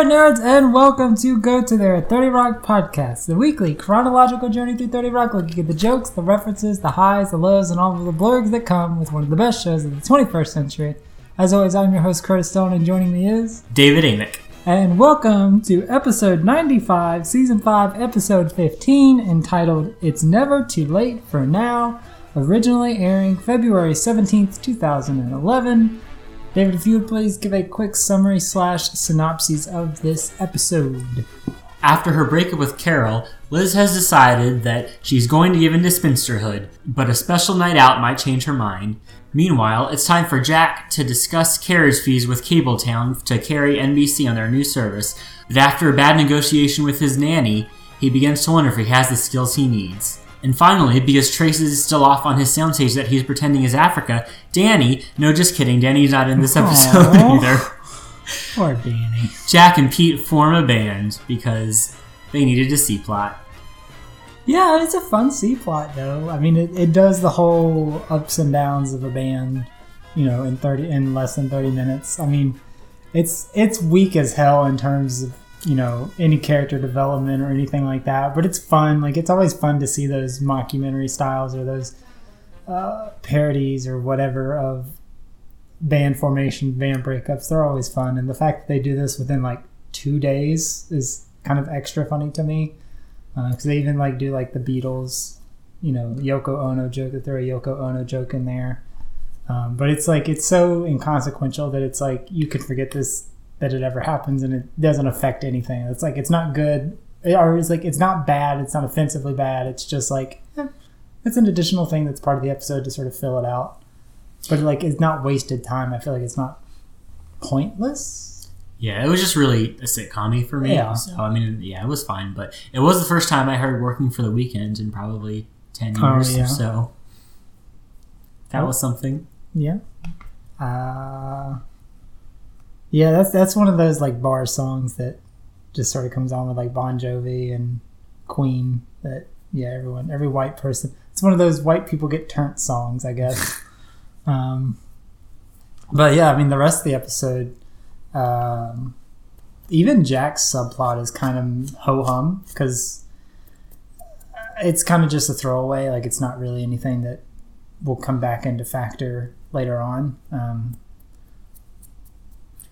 There, nerds, and welcome to Go To There 30 Rock Podcast, the weekly chronological journey through 30 Rock, looking at the jokes, the references, the highs, the lows, and all of the blurgs that come with one of the best shows of the 21st century. As always, I'm your host, Curtis Stone, and joining me is. David Amick. And welcome to episode 95, season 5, episode 15, entitled It's Never Too Late for Now, originally airing February 17th, 2011. David, if you would please give a quick summary slash synopsis of this episode. After her breakup with Carol, Liz has decided that she's going to give in to spinsterhood, but a special night out might change her mind. Meanwhile, it's time for Jack to discuss carriage fees with Cabletown to carry NBC on their new service, but after a bad negotiation with his nanny, he begins to wonder if he has the skills he needs. And finally, because Trace is still off on his soundstage that he's pretending is Africa, Danny, no, just kidding, Danny's not in this episode Aw. either. Poor Danny. Jack and Pete form a band because they needed a C plot. Yeah, it's a fun C plot though. I mean, it, it does the whole ups and downs of a band, you know, in thirty in less than thirty minutes. I mean, it's it's weak as hell in terms of you know any character development or anything like that. But it's fun. Like it's always fun to see those mockumentary styles or those uh, parodies or whatever of band formation, band breakups. They're always fun, and the fact that they do this within like two days is kind of extra funny to me because they even like do like the Beatles, you know, Yoko Ono joke that they're a Yoko Ono joke in there. Um, but it's like it's so inconsequential that it's like you could forget this that it ever happens and it doesn't affect anything. It's like it's not good or it's like it's not bad. It's not offensively bad. It's just like it's an additional thing that's part of the episode to sort of fill it out. But like it's not wasted time. I feel like it's not pointless. Yeah, it was just really a sitcom for me. Yeah. So, I mean, yeah, it was fine, but it was the first time I heard working for the weekend in probably 10 Oh, years. or So that was something. Yeah. Uh, yeah, that's that's one of those like bar songs that just sort of comes on with like Bon Jovi and Queen. That yeah, everyone, every white person. It's one of those white people get turned songs, I guess. um, but yeah, I mean the rest of the episode, um, even Jack's subplot is kind of ho hum because it's kind of just a throwaway. Like it's not really anything that will come back into factor later on. Um,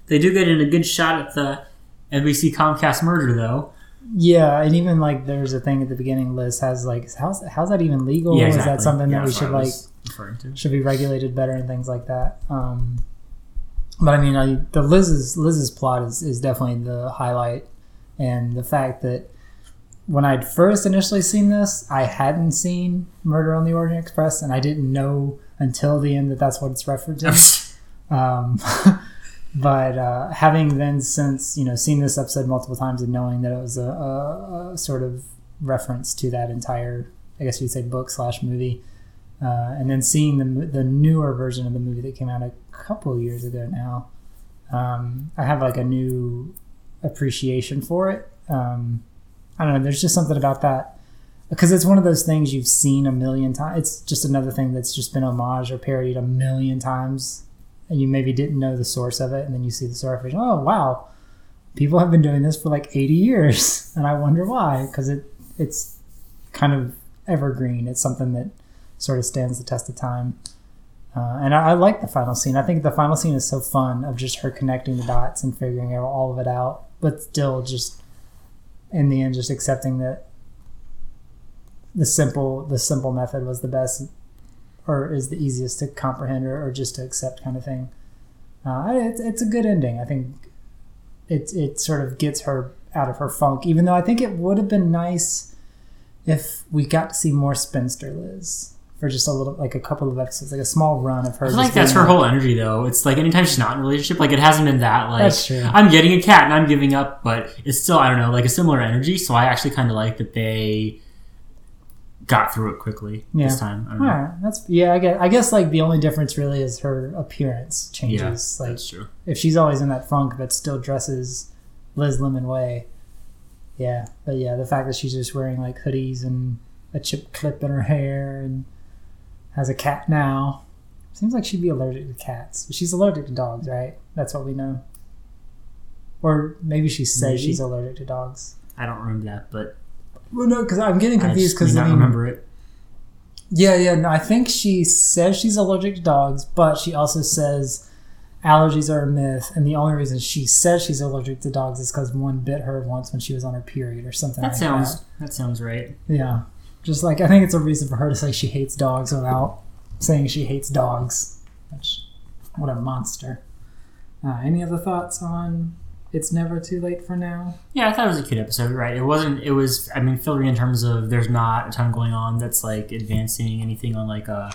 They do get in a good shot at the NBC Comcast murder, though. Yeah, and even like there's a thing at the beginning. Liz has like, how's how's that even legal? Is that something Yeah, that we should like referring to. should be regulated better and things like that? Um, but I mean, I, the Liz's Liz's plot is is definitely the highlight, and the fact that when I'd first initially seen this, I hadn't seen Murder on the Orient Express, and I didn't know until the end that that's what it's referencing. Um, but uh, having then since you know seen this episode multiple times and knowing that it was a, a, a sort of reference to that entire, I guess you'd say book slash movie, uh, and then seeing the the newer version of the movie that came out a couple years ago now, um, I have like a new appreciation for it. Um, I don't know. There's just something about that because it's one of those things you've seen a million times. It's just another thing that's just been homage or parodied a million times, and you maybe didn't know the source of it, and then you see the source. and, Oh wow, people have been doing this for like 80 years, and I wonder why. Because it it's kind of evergreen. It's something that sort of stands the test of time. Uh, and I, I like the final scene. I think the final scene is so fun of just her connecting the dots and figuring out all of it out, but still just in the end just accepting that the simple the simple method was the best or is the easiest to comprehend or, or just to accept kind of thing. Uh, it's, it's a good ending. I think it it sort of gets her out of her funk, even though I think it would have been nice if we got to see more spinster Liz for just a little, like a couple of episodes, like a small run of her. I feel like that's her whole energy, though. It's like anytime she's not in a relationship, like it hasn't been that like That's true. I'm getting a cat and I'm giving up, but it's still I don't know, like a similar energy. So I actually kind of like that they got through it quickly Yeah. this time. I All know. right, that's yeah. I guess I guess like the only difference really is her appearance Yeah, changes. like that's true. if she's always in that funk but still dresses Liz Lemon way. Yeah, but yeah, the fact that she's just wearing like hoodies and a chip clip in her hair and has a cat now. Seems like she'd be allergic to cats. She's allergic to dogs, right? That's what we know. or maybe she says Maybe. she's allergic to dogs. I don't remember that, but Well, no, because I'm getting I confused because not I mean, remember it. Yeah, yeah. No, I think she says she's allergic to dogs, but she also says allergies are a myth, and the only reason she says she's allergic to dogs is because one bit her once when she was on her period or something. That like sounds that sounds right. Yeah, just like I think it's a reason for her to say she hates dogs without saying she hates dogs. Which, what a monster. Uh, any other thoughts on "It's Never Too Late for Now"? Yeah, I thought it was a cute episode. Right? It wasn't. It was. I mean, fillery in terms of there's not a ton going on that's like advancing anything on like a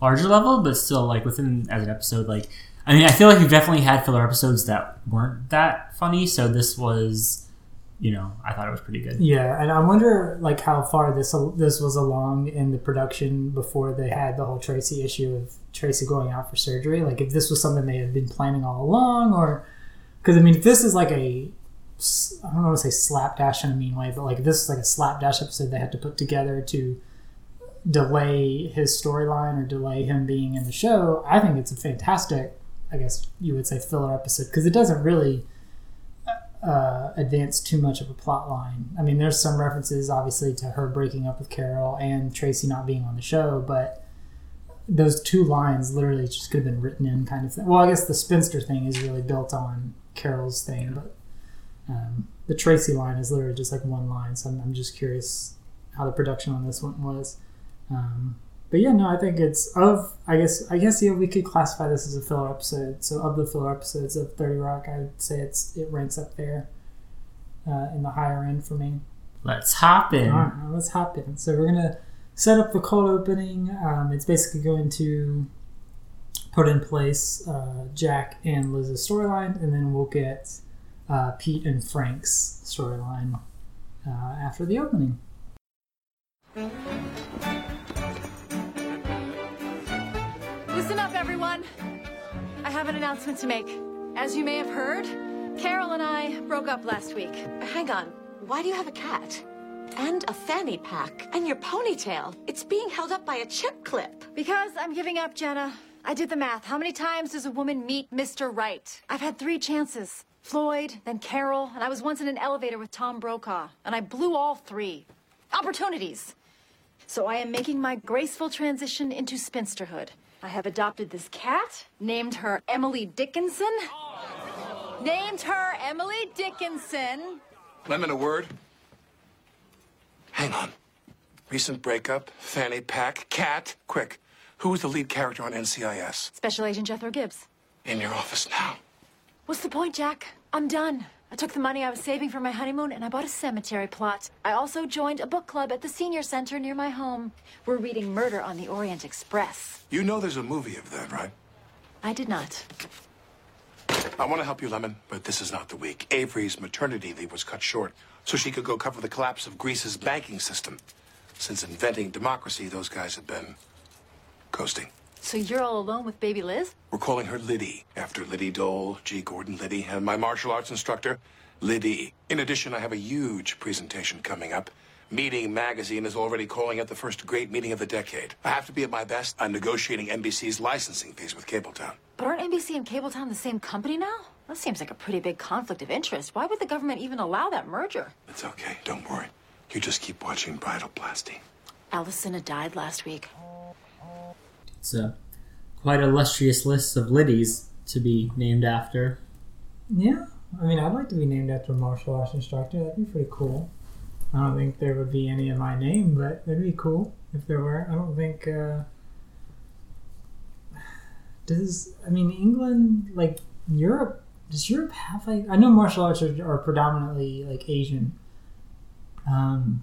larger level, but still like within as an episode. Like, I mean, I feel like we've definitely had filler episodes that weren't that funny. So this was, you know, I thought it was pretty good. Yeah, and I wonder like how far this this was along in the production before they had the whole Tracy issue of Tracy going out for surgery. Like if this was something they had been planning all along, or because I mean, this is like a I don't want to say slapdash in a mean way, but like this is like a slapdash episode they had to put together to delay his storyline or delay him being in the show. I think it's a fantastic, I guess you would say, filler episode because it doesn't really uh, advance too much of a plot line. I mean, there's some references, obviously, to her breaking up with Carol and Tracy not being on the show, but those two lines literally just could have been written in kind of thing. Well, I guess the spinster thing is really built on Carol's thing, but um, the Tracy line is literally just like one line. So I'm, I'm just curious how the production on this one was. Um, but yeah, no, I think it's of. I guess I guess yeah, we could classify this as a filler episode. So of the filler episodes of Thirty Rock, I would say it's it ranks up there uh, in the higher end for me. Let's hop in. All right, let's hop in. So we're gonna set up the cold opening. Um, it's basically going to put in place uh, Jack and Liz's storyline, and then we'll get uh, Pete and Frank's storyline uh, after the opening. Listen up, everyone. I have an announcement to make. As you may have heard, Carol and I broke up last week. Hang on. Why do you have a cat? And a fanny pack. And your ponytail. It's being held up by a chip clip. Because I'm giving up, Jenna. I did the math. How many times does a woman meet Mr. Right? I've had three chances. Floyd, then Carol, and I was once in an elevator with Tom Brokaw, and I blew all three. Opportunities. So I am making my graceful transition into spinsterhood. I have adopted this cat, named her Emily Dickinson. Named her Emily Dickinson. Lemon, a word? Hang on. Recent breakup, fanny pack, cat. Quick. Who was the lead character on NCIS? Special Agent Jethro Gibbs. In your office now. What's the point, Jack? I'm done. I took the money I was saving for my honeymoon and I bought a cemetery plot. I also joined a book club at the senior center near my home. We're reading Murder on the Orient Express. You know there's a movie of that, right? I did not. I want to help you, Lemon, but this is not the week. Avery's maternity leave was cut short so she could go cover the collapse of Greece's banking system. Since inventing democracy, those guys have been coasting. So you're all alone with baby Liz? We're calling her Liddy, after Liddy Dole, G. Gordon Liddy, and my martial arts instructor, Liddy. In addition, I have a huge presentation coming up. Meeting Magazine is already calling it the first great meeting of the decade. I have to be at my best. I'm negotiating NBC's licensing fees with Cabletown. But aren't NBC and Cabletown the same company now? That seems like a pretty big conflict of interest. Why would the government even allow that merger? It's okay, don't worry. You just keep watching Bridalplasty. Alicina died last week. It's a quite illustrious list of Liddies to be named after. Yeah, I mean, I'd like to be named after a martial arts instructor. That'd be pretty cool. I don't think there would be any in my name, but it'd be cool if there were. I don't think. Uh, does I mean England like Europe? Does Europe have like? I know martial arts are, are predominantly like Asian. Um,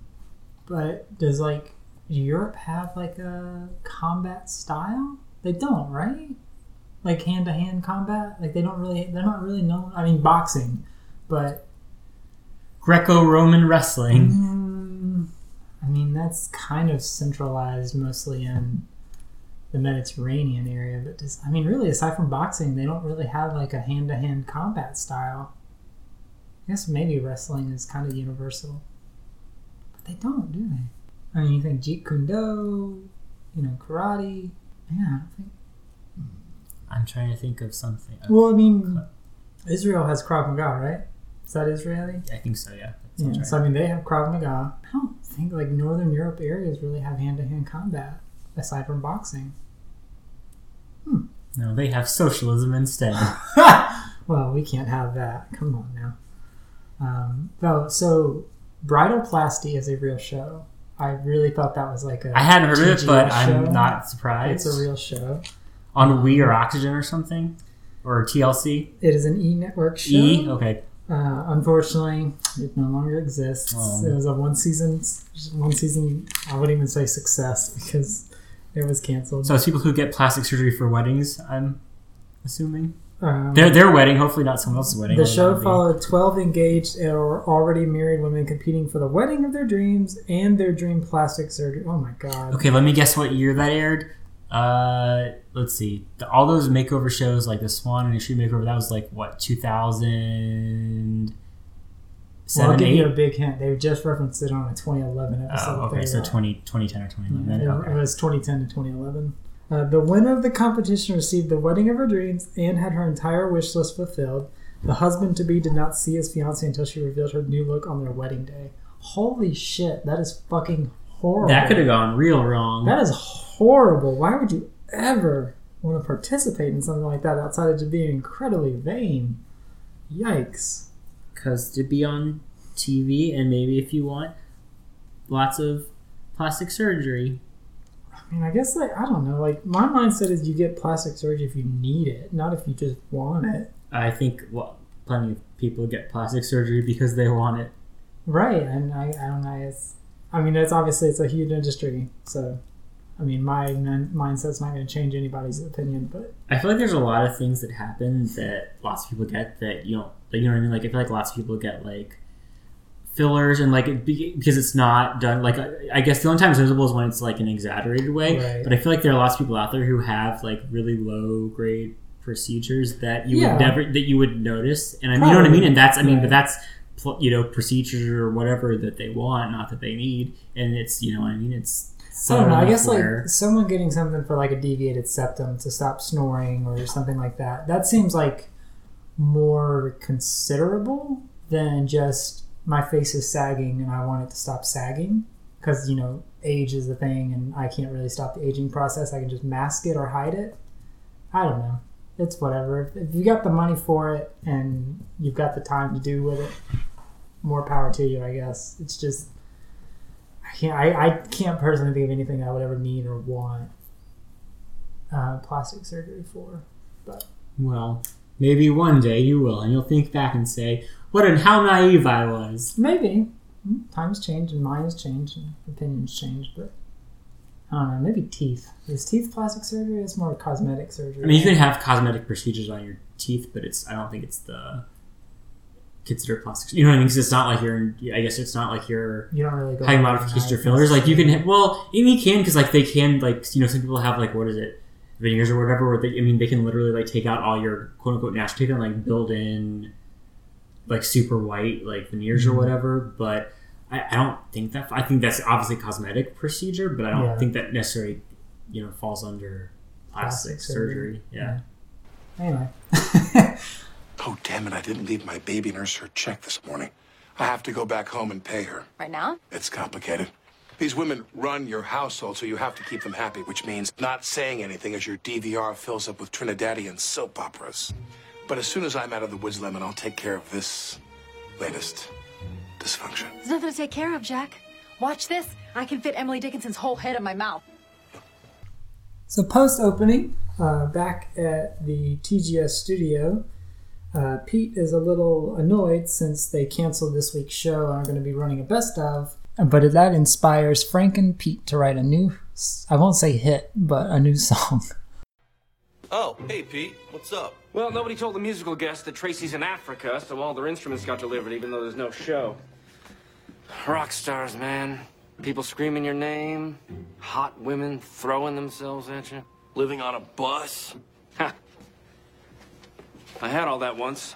but does like Europe have like a combat style? They don't, right? Like hand to hand combat? Like they don't really. They're not really known. I mean, boxing, but Greco-Roman wrestling. Mm, I mean, that's kind of centralized mostly in the Mediterranean area. But just, I mean, really, aside from boxing, they don't really have like a hand to hand combat style. I guess maybe wrestling is kind of universal. But they don't, do they? I mean, you think Jeet Kune Do, you know, karate. Yeah, I don't think. I'm trying to think of something. Well, I mean, Israel has Krav Maga, right? Is that Israeli? I think so. Yeah. Yeah. right. So I mean, they have Krav Maga. I don't think like Northern Europe areas really have hand to hand combat aside from boxing. No, they have socialism instead. well, we can't have that. Come on now. Um, though, so bridalplasty is a real show. I really thought that was like a. I hadn't heard of it, but show. I'm not surprised. It's a real show. On We or Oxygen or something, or TLC. It is an E network show. E. Okay. Uh, unfortunately, it no longer exists. Oh. It was a one season, one season. I wouldn't even say success because it was canceled. So it's people who get plastic surgery for weddings. I'm assuming um, their their wedding, hopefully not someone else's wedding. the show followed 12 engaged or already married women competing for the wedding of their dreams and their dream plastic surgery. Oh my god. Okay, let me guess what year that aired. Uh, let's see. The, all those makeover shows, like the Swan and Extreme Makeover, that was like what 2000. Well, I'll give eight. you a big hint. They just referenced it on a 2011 episode. Oh, okay, so Baywatch. 20, 2010 or 2011. It, okay. it was 2010 to 2011. Uh, the winner of the competition received the wedding of her dreams and had her entire wish list fulfilled. The husband to be did not see his fiance until she revealed her new look on their wedding day. Holy shit, that is fucking horrible. That could have gone real wrong. That is horrible. Why would you ever want to participate in something like that outside of just being incredibly vain? Yikes. Because to be on TV and maybe if you want lots of plastic surgery. I mean, I guess like I don't know. Like my mindset is you get plastic surgery if you need it, not if you just want it. I think well, plenty of people get plastic surgery because they want it. Right, and I, I don't know. It's, I mean, it's obviously it's a huge industry, so I mean, my min- mindset's not going to change anybody's opinion. But I feel like there's a lot of things that happen that lots of people get that you don't. Like, you know what I mean? Like I feel like lots of people get like fillers and like it be- because it's not done. Like I, I guess the only time it's visible is when it's like an exaggerated way. Right. But I feel like there are lots of people out there who have like really low grade procedures that you Yeah. would never that you would notice. And I mean, you know what I mean? And that's I mean, but that's you know procedures or whatever that they want, not that they need. And it's you know what I mean? It's I don't know. I guess enough like someone getting something for like a deviated septum to stop snoring or something like that. That seems like more considerable than just my face is sagging and I want it to stop sagging because you know age is the thing and I can't really stop the aging process. I can just mask it or hide it. I don't know. It's whatever. If, if you got the money for it and you've got the time to do with it, more power to you. I guess it's just I can't. I, I can't personally think of anything I would ever need or want uh, plastic surgery for. But Well, maybe one day you will, and you'll think back and say, "What and how naive I was." Maybe Hmm, times change and minds change and opinions change, but I don't know. Maybe teeth. Is teeth plastic surgery? It's more cosmetic surgery. I mean, you can have cosmetic procedures on your teeth, but it's I don't think it's the considered plastic. You know what I mean? Because it's not like you're. I guess it's not like you're you don't really go having modifications or fillers. Like you can. necessarily. Well, I mean, you can because like they can like you know some people have like what is it veneers or whatever. Where they, I mean, they can literally like take out all your quote unquote natural teeth and like build in like super white like veneers Mm-hmm. or whatever. But I, I don't think that. I think that's obviously a cosmetic procedure, but I don't Yeah. think that necessarily you know falls under plastic, Plastic surgery. surgery. Yeah. Anyway, Oh, damn it, I didn't leave my baby nurse her check this morning. I have to go back home and pay her. Right now? It's complicated. These women run your household, so you have to keep them happy, which means not saying anything as your DVR fills up with Trinidadian soap operas. But as soon as I'm out of the woods, Lemon, I'll take care of this latest dysfunction. There's nothing to take care of, Jack. Watch this. I can fit Emily Dickinson's whole head in my mouth. so post opening, uh, back at the TGS studio, uh, Pete is a little annoyed since they canceled this week's show and are going to be running a best of. But that inspires Frank and Pete to write a new, I won't say hit, but a new song. Oh, hey Pete, what's up? Well, nobody told the musical guests that Tracy's in Africa, so all their instruments got delivered even though there's no show. Rock stars, man. People screaming your name, hot women throwing themselves at you. Living on a bus? Ha! I had all that once.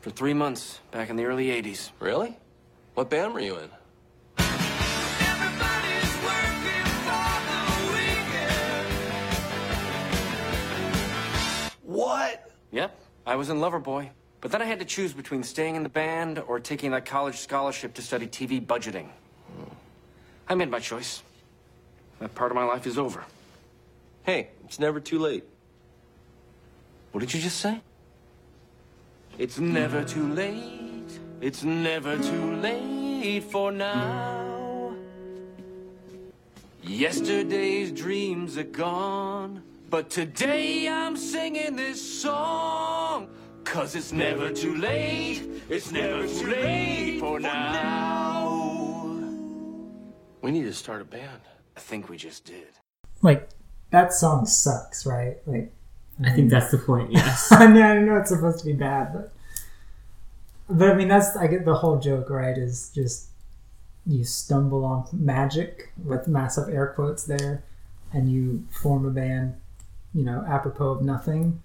For three months, back in the early 80s. Really? What band were you in? Yep, I was in Loverboy. But then I had to choose between staying in the band or taking that college scholarship to study TV budgeting. I made my choice. That part of my life is over. Hey, it's never too late. What did you just say? It's never too late. It's never too late for now. Yesterday's dreams are gone. But today I'm singing this song. Cause it's never too late. It's never too late for now. We need to start a band. I think we just did. Like that song sucks, right? Like I think that's the point. Yes. I mean, I know it's supposed to be bad, but but I mean that's I get the whole joke, right? Is just you stumble on magic with massive air quotes there, and you form a band, you know, apropos of nothing,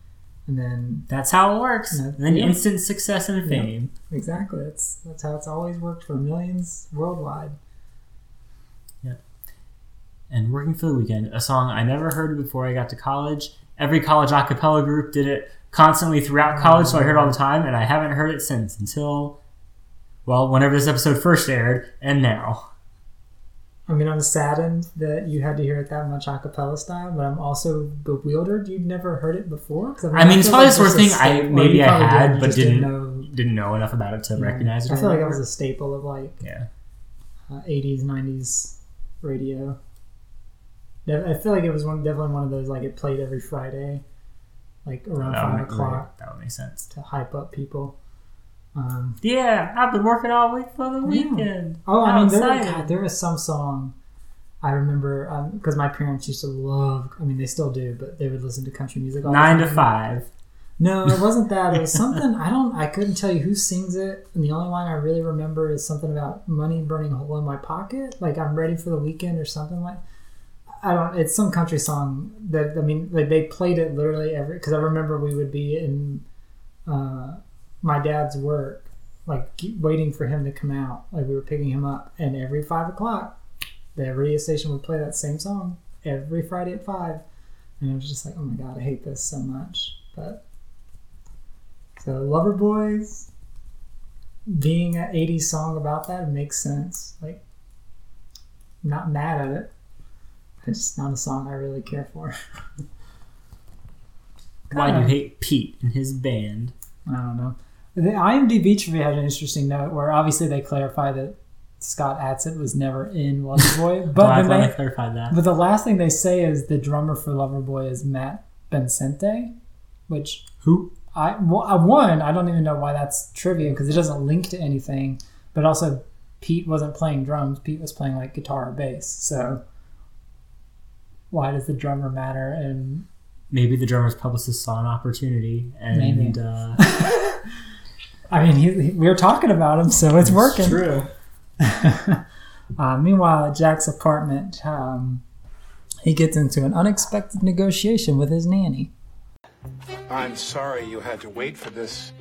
and then That's how it works. Yeah. And then Yeah. instant success and Yeah. fame. exactly that's that's how it's always worked for millions worldwide. Yeah. And Working for the Weekend, a song I never heard before I got to college. Every college a cappella group did it constantly throughout college, so I heard it all the time, and I haven't heard it since until, well, whenever this episode first aired, and now. I mean, I'm saddened that you had to hear it that much a cappella style, but I'm also bewildered you'd never heard it before. I mean, it's feel probably like the sort of thing I maybe I had, you but just didn't know. didn't know enough about it to recognize it. I feel like that whatever. was a staple of like yeah. uh, 80s, 90s radio. I feel like it was one definitely one of those like it played every Friday, like around That five o'clock that would make sense. to hype up people. Um, Yeah, I've been working all week for the Yeah. weekend. oh, I mean, there. God, there is some song I remember because my parents used to love. I mean, they still do, but they would listen to country music. All the Nine to five. No, it wasn't that. It was something I don't. I couldn't tell you who sings it, and the only line I really remember is something about money burning a hole in my pocket. Like I'm ready for the weekend or something like. I don't. It's some country song that I mean, like they played it literally every. Because I remember we would be in uh, my dad's work, like waiting for him to come out. Like we were picking him up, and every five o'clock, the radio station would play that same song every Friday at five, and I was just like, oh my god, I hate this so much, but. So Loverboy's being an 80s song about that makes sense. Like I'm not mad at it. It's just not a song I really care for. Why do you hate Pete and his band? I don't know. The IMDb trivia had an interesting note where obviously they clarify that Scott Adsit was never in Loverboy, but then glad they, I clarified that. but the last thing they say is the drummer for Loverboy is Matt Bencente, which Who? I well, I- one I don't even know why that's trivia because it doesn't link to anything. But also, Pete wasn't playing drums. Pete was playing like guitar or bass. So why does the drummer matter? And Maybe the drummer's publicist saw an opportunity and uh, I mean, he, he- we were talking about him, so it's working. True. Uh, meanwhile, at Jack's apartment, um, he gets into an unexpected negotiation with his nanny. I'm sorry you had to wait for this,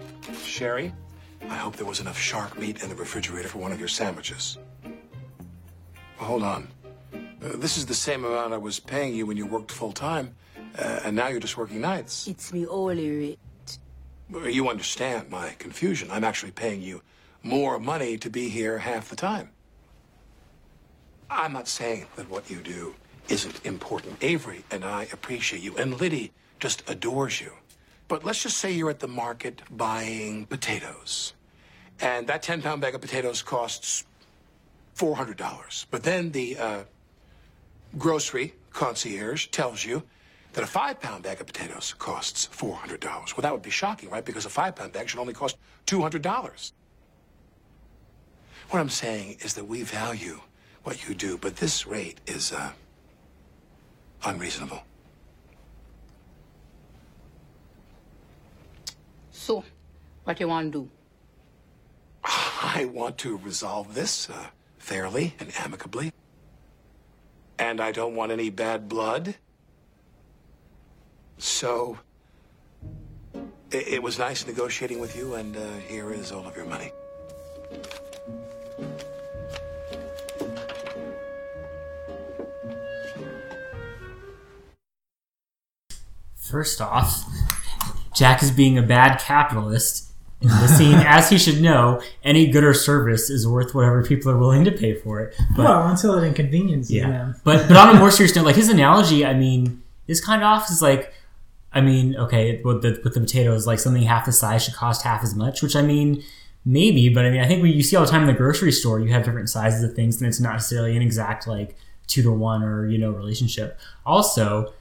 Sherry. I hope there was enough shark meat in the refrigerator for one of your sandwiches. Hold on. Uh, this is the same amount I was paying you when you worked full time, uh, and now you're just working nights. It's me hourly rate. You understand my confusion. I'm actually paying you more money to be here half the time. I'm not saying that what you do isn't important. Avery and I appreciate you, and Liddy just adores you. But let's just say you're at the market buying potatoes, and that 10 pound bag of potatoes costs $400. But then the uh, grocery concierge tells you that a five pound bag of potatoes costs $400. Well, that would be shocking, right? Because a five pound bag should only cost $200. What I'm saying is that we value what you do, but this rate is uh, unreasonable. So, what do you want to do? I want to resolve this uh, fairly and amicably. And I don't want any bad blood. So, it, it was nice negotiating with you, and uh, here is all of your money. First off, Jack is being a bad capitalist. in this scene, as he should know, any good or service is worth whatever people are willing to pay for it. But well, until it inconveniences yeah, them. but but on a more serious note, like his analogy, I mean, is kind of off. Is like, I mean, okay, with the with the potatoes, like something half the size should cost half as much, which I mean. Maybe, but I mean, I think we, you see all the time in the grocery store, you have different sizes of things, and it's not necessarily an exact like two to one or you know relationship. Also,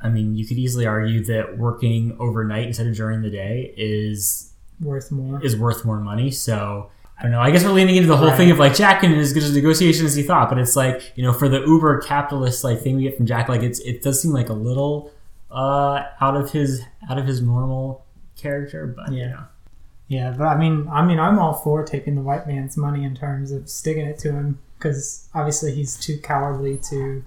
I mean, you could easily argue that working overnight instead of during the day is Worth more. is worth more money. So I don't know. I guess we're leaning into the whole thing of like Jack and as good as negotiation as he thought, but it's like you know for the uber capitalist like thing we get from Jack, like it's it does seem like a little uh out of his out of his normal character, but you Yeah. know. Yeah, but I mean, I mean, I'm all for taking the white man's money in terms of sticking it to him because obviously he's too cowardly to,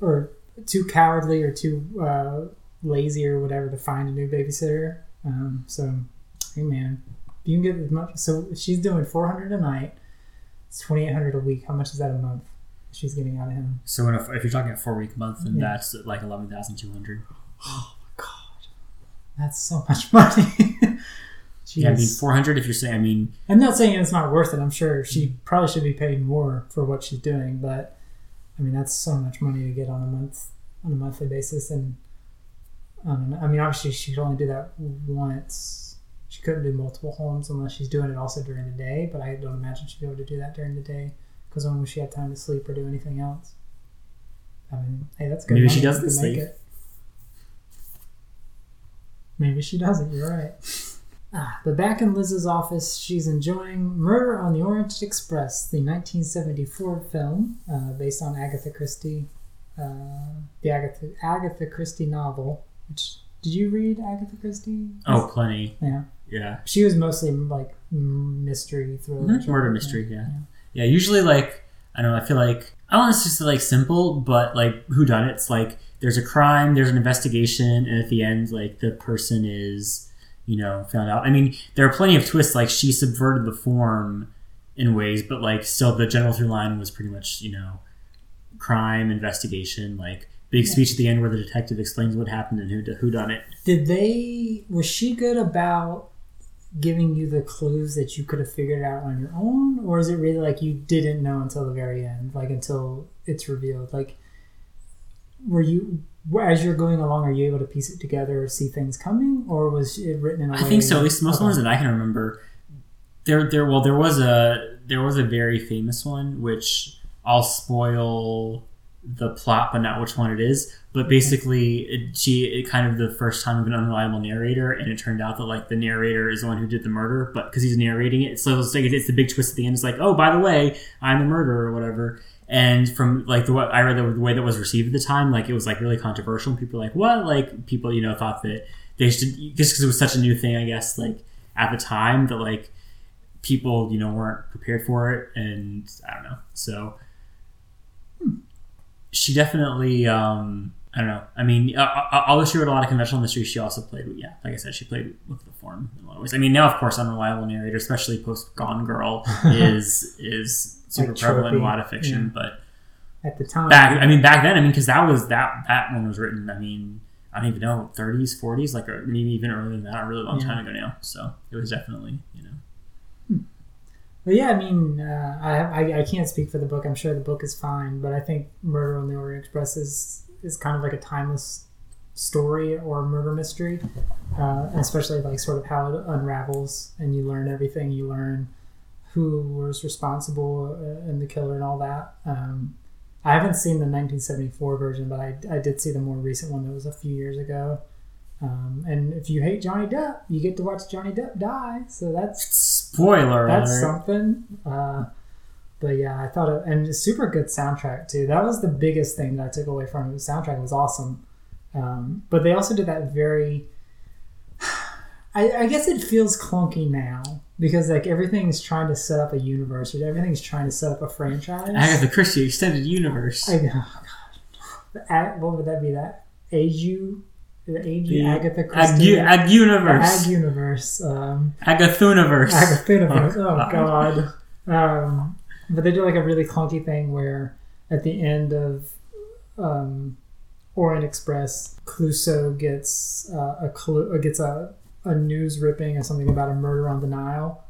or too cowardly or too uh, lazy or whatever to find a new babysitter. Um, so, hey man, you can get as much. So she's doing 400 a night. It's 2,800 a week. How much is that a month? She's getting out of him. So if, if you're talking a four week month, then Yeah. that's like eleven thousand two hundred. Oh God, That's so much money. Yeah, I mean four hundred. If you're saying, I mean, I'm not saying it's not worth it. I'm sure she probably should be paid more for what she's doing, but I mean that's so much money to get on a month on a monthly basis, and I don't know. I mean, obviously she could only do that once. She couldn't do multiple homes unless she's doing it also during the day. But I don't imagine she'd be able to do that during the day because when would she had time to sleep or do anything else? I mean, hey, that's good. Maybe she doesn't sleep. it. Maybe she doesn't. You're right. Ah, but back in Liz's office, she's enjoying Murder on the Orient Express, the 1974 film uh, based on Agatha Christie, uh, the Agatha Agatha Christie novel. Which did you read Agatha Christie? oh, plenty. yeah. Yeah, She was mostly like mystery thriller, murder mystery. Yeah. yeah, Yeah, usually, like I don't know. I feel like I don't want to just like simple, but like who done It's like there's a crime, there's an investigation, and at the end, like the person is you know found out. I mean, there are plenty of twists. Like she subverted the form in ways, but like still the general through line was pretty much you know crime investigation. Like big speech at the end where the detective explains what happened and who who done it. Did they? Was she good about giving you the clues that you could have figured out on your own, or is it really like you didn't know until the very end, like until it's revealed? Like, were you as you're going along, are you able to piece it together or see things coming, or was it written in a way? I think so. At least most of the Okay. ones that I can remember. There, there. Well, there was a there was a very famous one which I'll spoil the plot, but not which one it is. But basically, it, she it kind of the first time of an unreliable narrator, and it turned out that like the narrator is the one who did the murder, but because he's narrating it, so it's like it's the big twist at the end. It's like, oh, by the way, I'm the murderer or whatever. And from like the way I read the, the way that was received at the time, like it was like really controversial. People were like, what? Like people, you know, thought that they should just because it was such a new thing, I guess, like at the time that like people, you know, weren't prepared for it, and I don't know. So she definitely, um, I don't know. I mean, although she wrote a lot of conventional mysteries, she also played, with, yeah, like I said, she played with the form in a lot of ways. I mean, now of course, unreliable narrator, especially post Gone Girl, is is super Like prevalent in a lot of fiction, yeah. but at the time. back i mean back then i mean because that was that that one was written i mean i don't even know 30s 40s like or maybe even earlier than that a really long Yeah. time ago now so it was definitely you know But yeah, I mean, uh, I, I I can't speak for the book. I'm sure the book is fine, but I think Murder on the Orient Express is is kind of like a timeless story or murder mystery, uh, especially like sort of how it unravels and you learn everything. You learn who was responsible uh, and the killer and all that. Um, I haven't seen the 1974 version, but I, I did see the more recent one that was a few years ago. Um, and if you hate Johnny Depp, you get to watch Johnny Depp die. So that's spoiler that's alert. something. Uh, but yeah, I thought it, and a super good soundtrack too. That was the biggest thing that I took away from it. The soundtrack was awesome. Um, but they also did that very. I, I guess it feels clunky now because like everything's trying to set up a universe. or Everything's trying to set up a franchise. agatha christie extended universe I, oh God. The what would that be? That Aju, the Aju The Agatha Christie, ag the universe Ag universe. Um, agathuniverse Agathuniverse. Oh, Oh, God. Um, but they do like a really clunky thing where at the end of um, Orient Express, Clouseau gets uh, a clue, uh, gets a a news ripping or something about a murder on the Nile,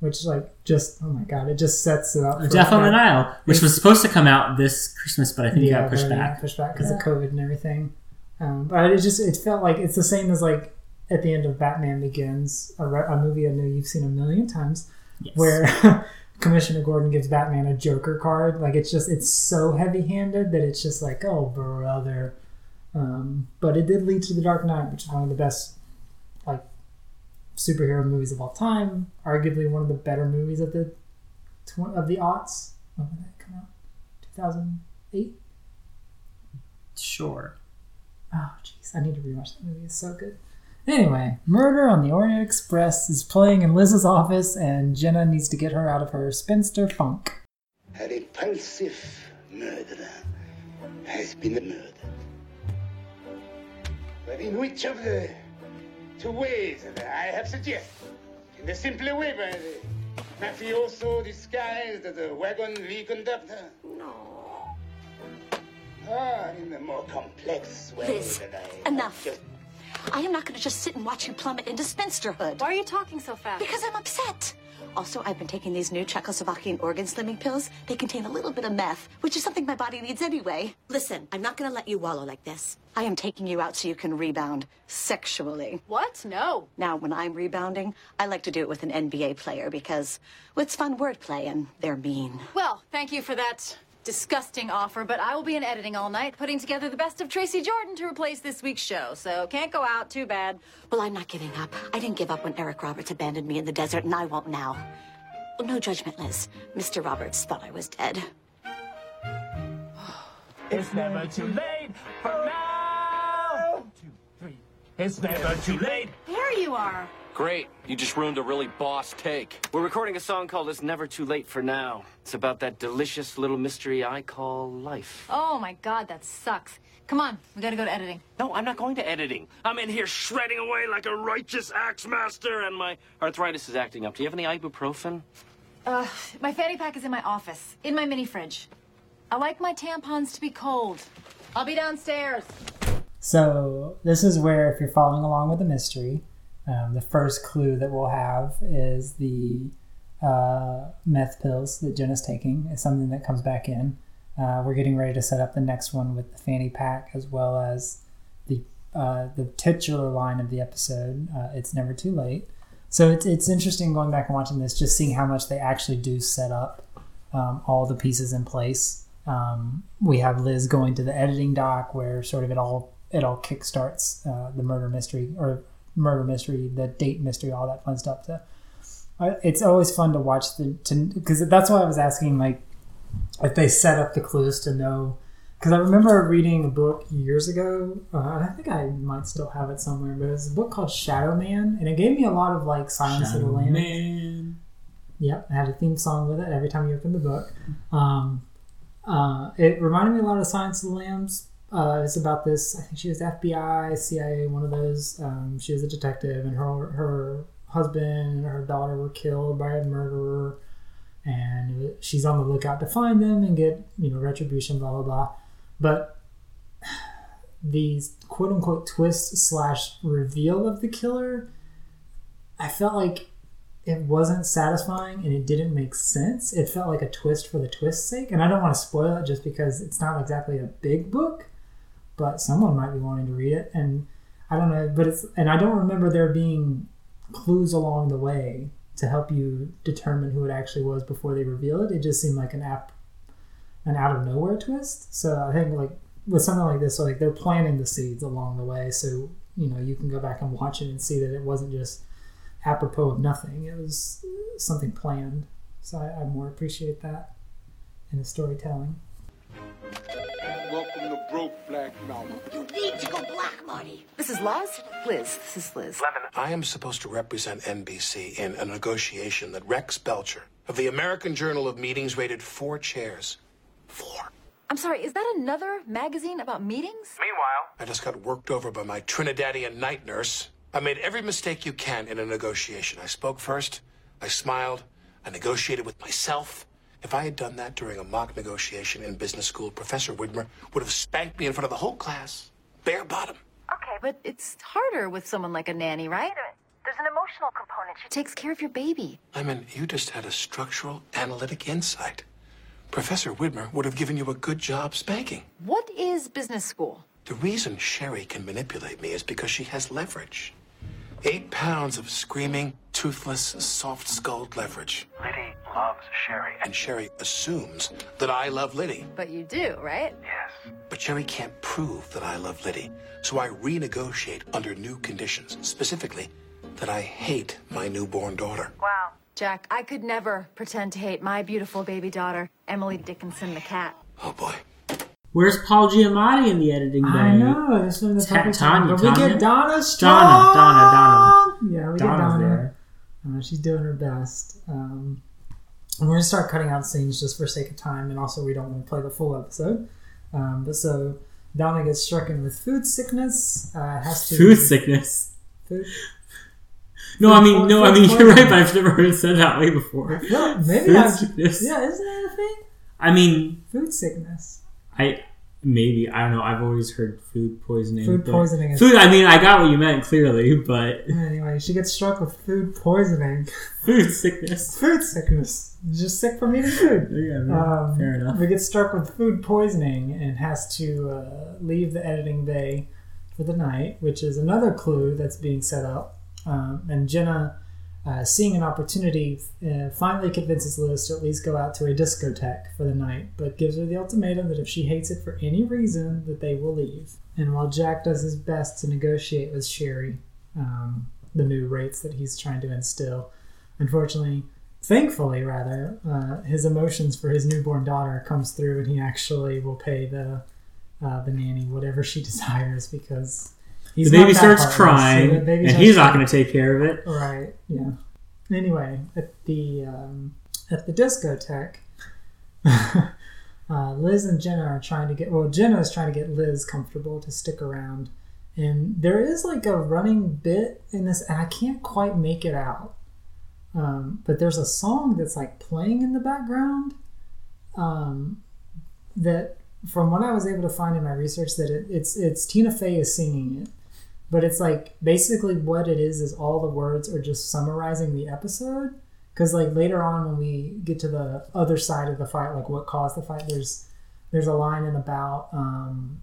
which like just oh my god, it just sets it up. Death on the Nile, which was supposed to come out this Christmas, but I think it got pushed back. pushed back because of COVID and everything. Um, but it just it felt like it's the same as like at the end of Batman Begins, a, re- a movie I know you've seen a million times, Yes. where Commissioner Gordon gives Batman a Joker card. Like it's just it's so heavy handed that it's just like oh brother. Um, but it did lead to The Dark Knight, which is one of the best like superhero movies of all time. Arguably one of the better movies of the tw- of the aughts. When did that come out? Two thousand eight. Sure. Oh, jeez, I need to rewatch that movie. It's so good. Anyway, Murder on the Orient Express is playing in Liz's office, and Jenna needs to get her out of her spinster funk. A repulsive murderer has been murdered. But in which of the two ways that I have suggested? In the simpler way by the mafioso disguised as a wagon wheel conductor? No. Ah, in the more complex way Liz, that I enough. Just I am not going to just sit and watch you plummet into spinsterhood. Why are you talking so fast? Because I'm upset. Also, I've been taking these new Czechoslovakian organ slimming pills. They contain a little bit of meth, which is something my body needs anyway. Listen, I'm not going to let you wallow like this. I am taking you out so you can rebound sexually. What? No. Now, when I'm rebounding, I like to do it with an NBA player because well, it's fun wordplay and they're mean. Well, thank you for that disgusting offer, but I will be in editing all night, putting together the best of Tracy Jordan to replace this week's show. So can't go out. Too bad. Well, I'm not giving up. I didn't give up when Eric Roberts abandoned me in the desert, and I won't now. Well, no judgment, Liz. Mr. Roberts thought I was dead. It's never too late for now. One, two, three. It's never too late. There you are. Great. You just ruined a really boss take. We're recording a song called It's Never Too Late for Now. It's about that delicious little mystery I call life. Oh my god, that sucks. Come on, we gotta go to editing. No, I'm not going to editing. I'm in here shredding away like a righteous axe master, and my arthritis is acting up. Do you have any ibuprofen? Uh, my fanny pack is in my office, in my mini fridge. I like my tampons to be cold. I'll be downstairs. So this is where, if you're following along with the mystery, um, the first clue that we'll have is the uh, meth pills that Jenna's taking is something that comes back in. Uh, we're getting ready to set up the next one with the fanny pack as well as the uh, the titular line of the episode. Uh, it's never too late. So it's it's interesting going back and watching this, just seeing how much they actually do set up um, all the pieces in place. Um, we have Liz going to the editing dock where sort of it all it all kickstarts uh, the murder mystery or murder mystery, the date mystery, all that fun stuff. To, uh, it's always fun to watch the to because that's why I was asking like if they set up the clues to know. Because I remember reading a book years ago, uh, and I think I might still have it somewhere, but it was a book called Shadow Man, and it gave me a lot of like Silence of the Lambs. Man. Yep, it had a theme song with it every time you opened the book. Um, uh, it reminded me a lot of Silence of the Lambs. Uh, it's about this. I think she was FBI, CIA, one of those. Um, she was a detective, and her her husband and her daughter were killed by a murderer, and she's on the lookout to find them and get you know retribution. Blah blah blah. But these quote unquote twist slash reveal of the killer, I felt like it wasn't satisfying and it didn't make sense. It felt like a twist for the twist's sake. And I don't want to spoil it just because it's not exactly a big book, but someone might be wanting to read it. And I don't know, but it's, and I don't remember there being clues along the way to help you determine who it actually was before they reveal it. It just seemed like an app, an out of nowhere twist. So I think like with something like this, like they're planting the seeds along the way. So, you know, you can go back and watch it and see that it wasn't just apropos of nothing. It was something planned. So I, I more appreciate that in the storytelling. Welcome to Broke Black Mountain. You need to go black, Marty. This is Liz? Liz, this is Liz. I am supposed to represent NBC in a negotiation that Rex Belcher of the American Journal of Meetings rated four chairs. Four. I'm sorry, is that another magazine about meetings? Meanwhile, I just got worked over by my Trinidadian night nurse. I made every mistake you can in a negotiation. I spoke first, I smiled, I negotiated with myself. If I had done that during a mock negotiation in business school, Professor Widmer would have spanked me in front of the whole class, bare bottom. Okay, but it's harder with someone like a nanny, right? There's an emotional component. She takes care of your baby. I mean, you just had a structural analytic insight. Professor Widmer would have given you a good job spanking. What is business school? The reason Sherry can manipulate me is because she has leverage. Eight pounds of screaming, toothless, soft skulled leverage. Liddy loves Sherry. And Sherry assumes that I love Liddy. But you do, right? Yes. But Sherry can't prove that I love Liddy. So I renegotiate under new conditions. Specifically, that I hate my newborn daughter. Wow. Jack, I could never pretend to hate my beautiful baby daughter, Emily Dickinson the cat. Oh boy. Where's Paul Giamatti in the editing bay? I know. This is the Ta- perfect. Tanya, But we get Donna Strong. Donna, Donna, Donna. Yeah, we Donna's get Donna. there. Uh, she's doing her best. Um, and we're gonna start cutting out scenes just for sake of time, and also we don't want to play the full episode. Um, but so Donna gets stricken with food sickness. Uh, has to Food sickness. Food. No, I mean, no, I mean, you're right, but I've never heard it said that way before. No, maybe Food I've, sickness. yeah, isn't that a thing? I mean, Food sickness. I maybe I don't know. I've always heard food poisoning. Food poisoning is- Food. I mean, I got what you meant clearly, but Anyway, she gets struck with food poisoning. food sickness. food sickness. Just sick from eating food. Yeah, man, Um, fair enough. We get struck with food poisoning and has to uh, leave the editing bay for the night, which is another clue that's being set up. Um, and Jenna, uh, seeing an opportunity, uh, finally convinces Liz to at least go out to a discotheque for the night, but gives her the ultimatum that if she hates it for any reason, that they will leave. And while Jack does his best to negotiate with Sherry um, the new rates that he's trying to instill, unfortunately, thankfully rather uh, his emotions for his newborn daughter comes through and he actually will pay the uh, the nanny whatever she desires because he's the baby starts crying, So baby and starts he's not going to take care of it. right yeah. Anyway at the um, at the discotheque uh, Liz and Jenna are trying to get well Jenna is trying to get Liz comfortable to stick around. And there is like a running bit in this and I can't quite make it out. Um, but there's a song that's like playing in the background um, that from what I was able to find in my research that it, it's it's Tina Fey is singing it but it's like basically what it is is all the words are just summarizing the episode. Because like later on when we get to the other side of the fight like what caused the fight there's there's a line in about um,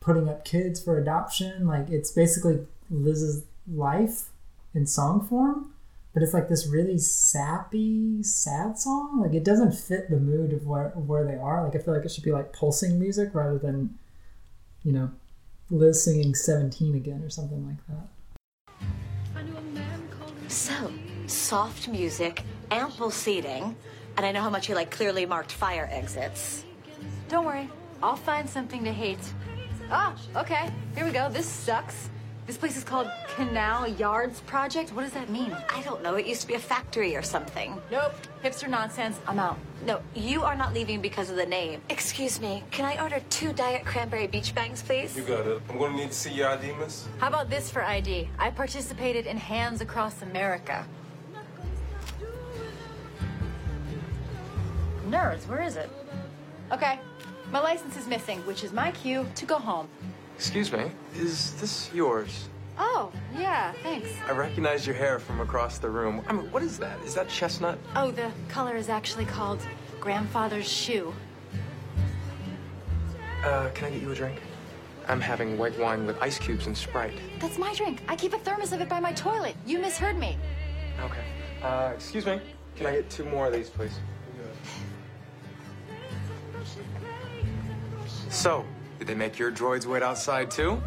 putting up kids for adoption. Like it's basically liz's life in song form but it's like this really sappy sad song. Like it doesn't fit the mood of where, where they are. Like i feel like it should be like pulsing music rather than you know liz singing 17 again or something like that So, soft music, ample seating, and I know how much you like clearly marked fire exits. Don't worry, I'll find something to hate. Ah, okay, here we go. This sucks. This place is called Canal Yards Project. What does that mean? I don't know, it used to be a factory or something. Nope, hipster nonsense. I'm out. No, you are not leaving because of the name. Excuse me, can I order two Diet Cranberry Beach Bangs, please? You got it. I'm gonna need to see your ID, miss. How about this for ID? I participated in Hands Across America. Nerds, where is it? Okay, my license is missing, which is my cue to go home. Excuse me. Is this yours? Oh, yeah, thanks. I recognize your hair from across the room. I mean, what is that? Is that chestnut? Oh, the color is actually called Grandfather's Shoe. Uh, can I get you a drink? I'm having white wine with ice cubes and Sprite. That's my drink. I keep a thermos of it by my toilet. You misheard me. Okay. Uh, excuse me. Can I get two more of these, please? So, did they make your droids wait outside too?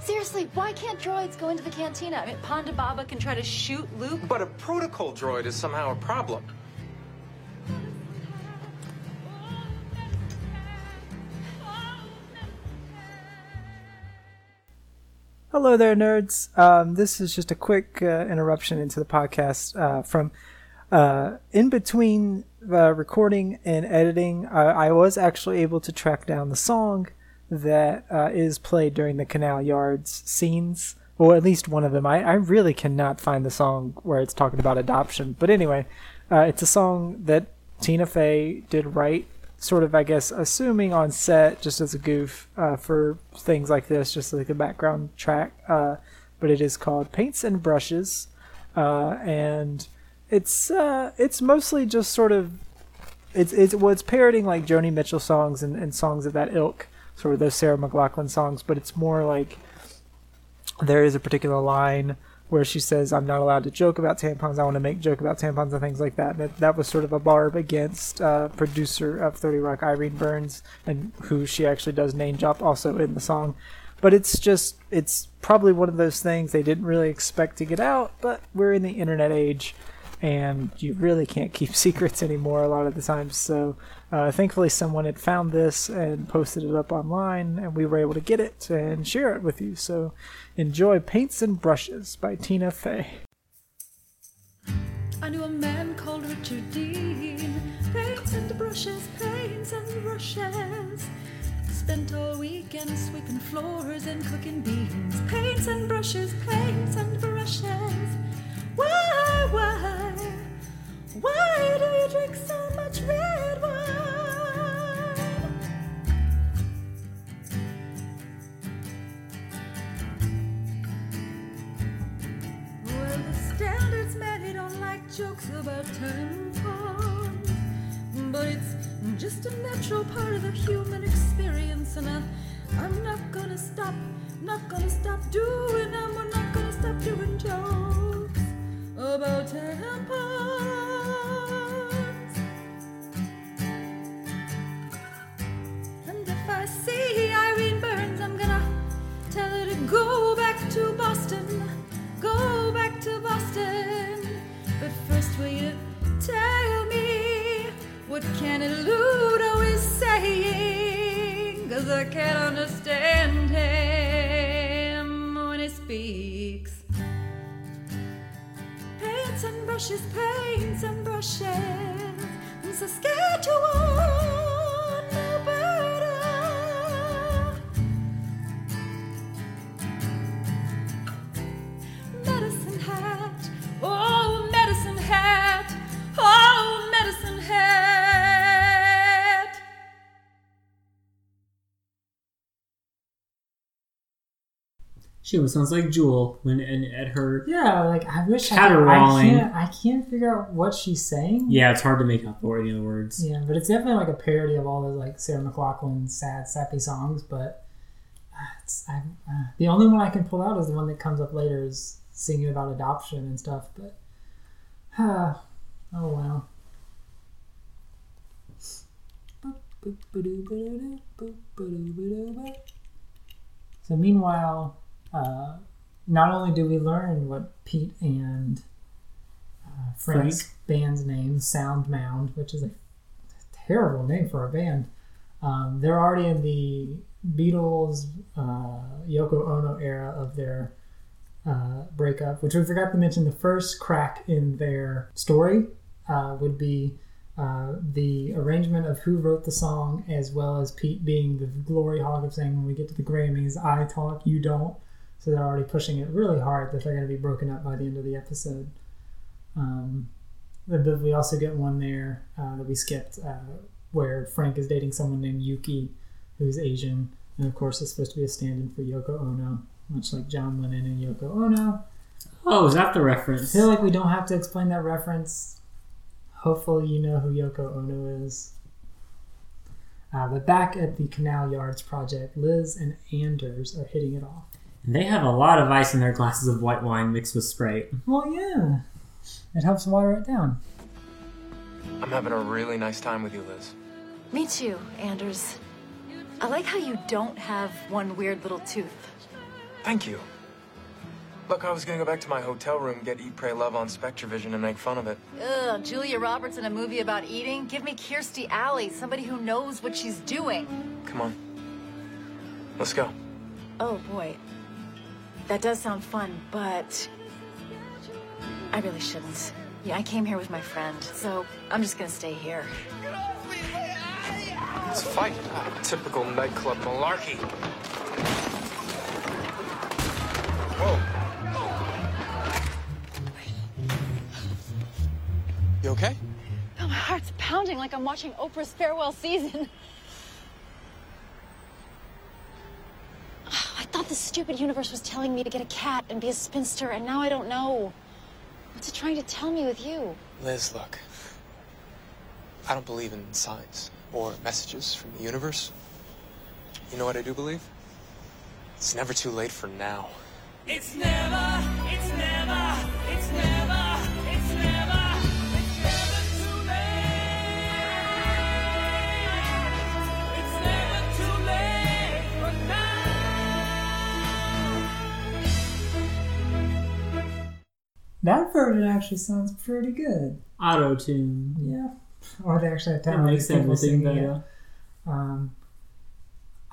Seriously, why can't droids go into the cantina? I mean, Ponda Baba can try to shoot Luke. But a protocol droid is somehow a problem. Hello there, nerds. Um, this is just a quick uh, interruption into the podcast uh, from uh, in between uh, recording and editing. I, I was actually able to track down the song that uh, is played during the Canal Yards scenes, or at least one of them. I, I really cannot find the song where it's talking about adoption, but anyway, uh, it's a song that Tina Fey did write sort of, I guess, assuming on set just as a goof uh, for things like this, just like a background track. Uh, but it is called Paints and Brushes, uh, and it's uh, it's mostly just sort of it's it's well, parroting like Joni Mitchell songs and, and songs of that ilk, sort of those Sarah McLachlan songs, but it's more like there is a particular line where she says, "I'm not allowed to joke about tampons. I want to make joke about tampons and things like that." And that, that was sort of a barb against uh, producer of Thirty Rock, Irene Burns, and who she actually does name drop also in the song. But it's just, it's probably one of those things they didn't really expect to get out. But we're in the internet age, and you really can't keep secrets anymore a lot of the times. So uh, thankfully, someone had found this and posted it up online, and we were able to get it and share it with you. So enjoy Paints and Brushes by Tina Fey. I knew a man called Richard Dean. Paints and brushes, paints and brushes. Spent all weekend sweeping floors and cooking beans. Paints and brushes, paints and brushes. She almost sounds like Jewel when and at her. Yeah, like I wish I, could, I can't. I can't figure out what she's saying. Yeah, it's hard to make out the word- any of the words. Yeah, but it's definitely like a parody of all those like Sarah McLachlan sad, sappy songs. But uh, it's I, uh, the only one I can pull out is the one that comes up later is singing about adoption and stuff. But uh, oh well. So meanwhile, uh, not only do we learn what Pete and uh, Frank's Frank. band's name, Sound Mound, which is a terrible name for a band. Um, they're already in the Beatles, uh, Yoko Ono era of their uh, breakup, which we forgot to mention. The first crack in their story uh, would be uh, the arrangement of who wrote the song, as well as Pete being the glory hog of saying, when we get to the Grammys, I talk, you don't. So they're already pushing it really hard that they're going to be broken up by the end of the episode. Um, but we also get one there uh, that we skipped uh, where Frank is dating someone named Yuki, who's Asian, and of course is supposed to be a stand-in for Yoko Ono, much like John Lennon and Yoko Ono. Oh, is that the I reference? feel like we don't have to explain that reference. Hopefully, you know who Yoko Ono is. Uh, but back at the Canal Yards project, Liz and Anders are hitting it off. They have a lot of ice in their glasses of white wine mixed with Sprite. Well, yeah, it helps water it down. I'm having a really nice time with you, Liz. Me too, Anders. I like how you don't have one weird little tooth. Thank you. Look, I was gonna go back to my hotel room, get Eat, Pray, Love on Spectravision, and make fun of it. Ugh, Julia Roberts in a movie about eating? Give me Kirstie Alley, somebody who knows what she's doing. Come on. Let's go. Oh boy. That does sound fun, but I really shouldn't. Yeah, I came here with my friend, so I'm just gonna stay here. Let's fight. Ah, typical nightclub malarkey. Whoa. You okay? Oh, my heart's pounding like I'm watching Oprah's farewell season. Oh, I thought the stupid universe was telling me to get a cat and be a spinster, and now I don't know. What's it trying to tell me with you? Liz, look. I don't believe in signs or messages from the universe. You know what I do believe? It's never too late for now. It's never, it's never, it's never, That version actually sounds pretty good. Auto tune. Yeah. Or they actually have talented makes people singing it. Um,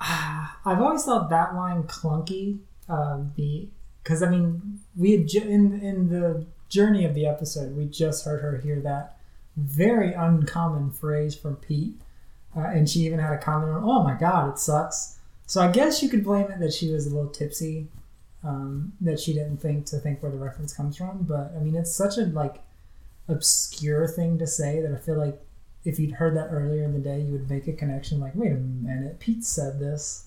I've always thought that line clunky. Um, the because I mean we had ju- in in the journey of the episode we just heard her hear that very uncommon phrase from Pete, uh, and she even had a comment on, "Oh my God, it sucks." So I guess you could blame it that she was a little tipsy, um, that she didn't think to think where the reference comes from. But I mean, it's such a like obscure thing to say that I feel like if you'd heard that earlier in the day, you would make a connection like, wait a minute, Pete said this.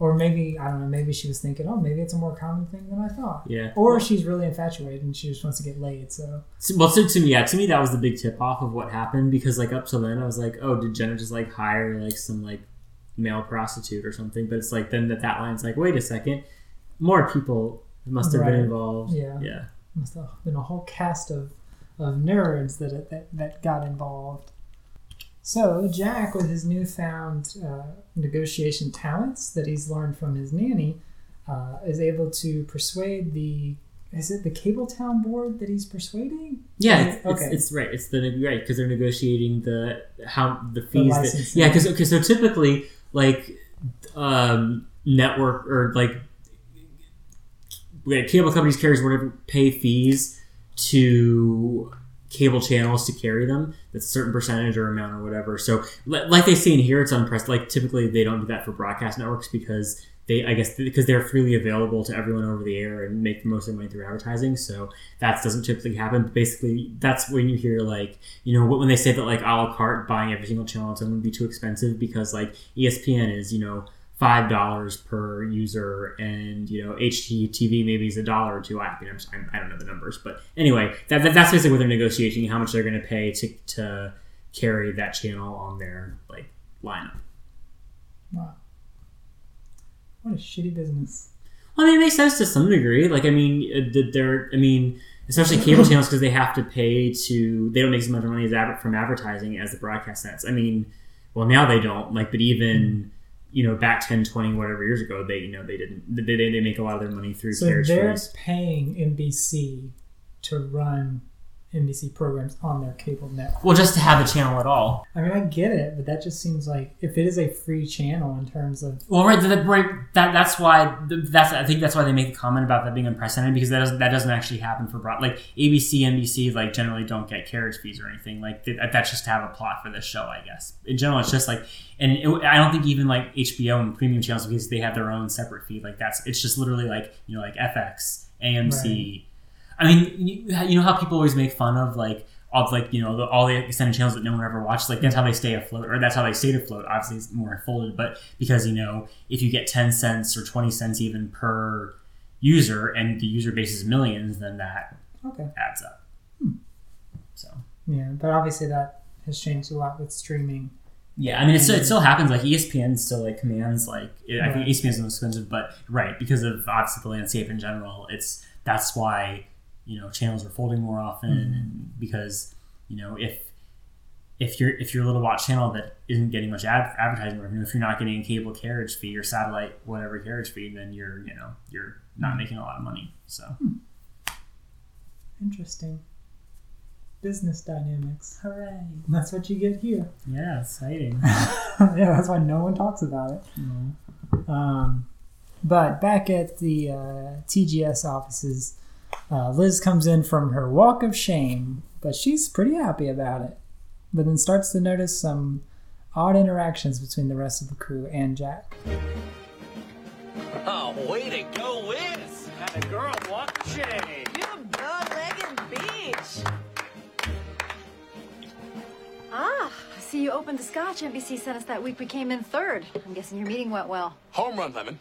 Or maybe, I don't know, maybe she was thinking, oh, maybe it's a more common thing than I thought. Yeah. Or she's really infatuated and she just wants to get laid. So, So- Well, so to me, yeah, to me that was the big tip off of what happened because like up till then I was like, oh, did Jenna just like hire like some like male prostitute or something? But it's like then that that line's like, wait a second, more people must have Right. been involved. Yeah. yeah. must have been a whole cast of, of nerds that, that, that got involved. So, Jack, with his newfound uh, negotiation talents that he's learned from his nanny, uh, is able to persuade the. Is it the cable town board that he's persuading? Yeah, it's, okay. it's, it's right. It's the right because they're negotiating the how the fees. that, yeah, because okay, so typically like um, network or like like, cable companies carriers whatever pay fees to cable channels to carry them. That's a certain percentage or amount or whatever. So like they say in here, it's unprecedented. Like typically they don't do that for broadcast networks because they I guess because they're freely available to everyone over the air and make the most of their money through advertising. So that doesn't typically happen. But basically, that's when you hear like you know when they say that like a la carte buying every single channel its own would be too expensive because like ESPN is you know five dollars per user and you know HGTV maybe is a dollar or two. I, mean, I'm, I don't know the numbers, but anyway, that, that that's basically what they're negotiating how much they're going to pay to to carry that channel on their like lineup. Wow. What a shitty business. Well, I mean, it makes sense to some degree. Like, I mean, uh, they're, I mean, especially cable channels because they have to pay to, they don't make as much money as from advertising as the broadcast nets. I mean, well, now they don't. Like, but even, you know, back 10, 20, whatever years ago, they, you know, they didn't, they, they, they make a lot of their money through So they're paying NBC to run NBC programs on their cable network. Well, just to have a channel at all. I mean, I get it, but that just seems like if it is a free channel in terms of Well, right, that, right, that that's why that's I think that's why they make the comment about that being unprecedented because that doesn't that doesn't actually happen for broad like ABC, NBC like generally don't get carriage fees or anything like that, that's just to have a plot for this show I guess in general it's just like and it, I don't think even like HBO and premium channels because they have their own separate feed like that's it's just literally like you know like FX, AMC. I mean you, you know how people always make fun of like of like you know the, all the extended channels that no one ever watches like that's how they stay afloat or that's how they stayed afloat. Obviously it's more folded but because you know if you get 10 cents or 20 cents even per user and the user base is millions then that okay. adds up. Hmm. So. Yeah, but obviously that has changed a lot with streaming. yeah i mean it still, it still happens. Like espn still like commands like it, i think espn is the most expensive but right because of obviously the landscape in general it's that's why you know channels are folding more often Mhm. because you know if if you're if you're a little watch channel that isn't getting much ad, advertising revenue, if you're not getting a cable carriage fee or satellite whatever carriage fee, then you're you know you're not making a lot of money. So Interesting. Business dynamics. Hooray. That's what you get here. yeah, exciting. yeah, that's why no one talks about it. Um, but back at the uh, TGS offices, uh, Liz comes in from her walk of shame, but she's pretty happy about it. But then starts to notice some odd interactions between the rest of the crew and Jack. Oh, way to go, Liz! Had a girl walk the shame. You bow-legged beach. Ah, I see you opened the scotch NBC sent us that week we came in third. I'm guessing your meeting went well. Home run, Lemon.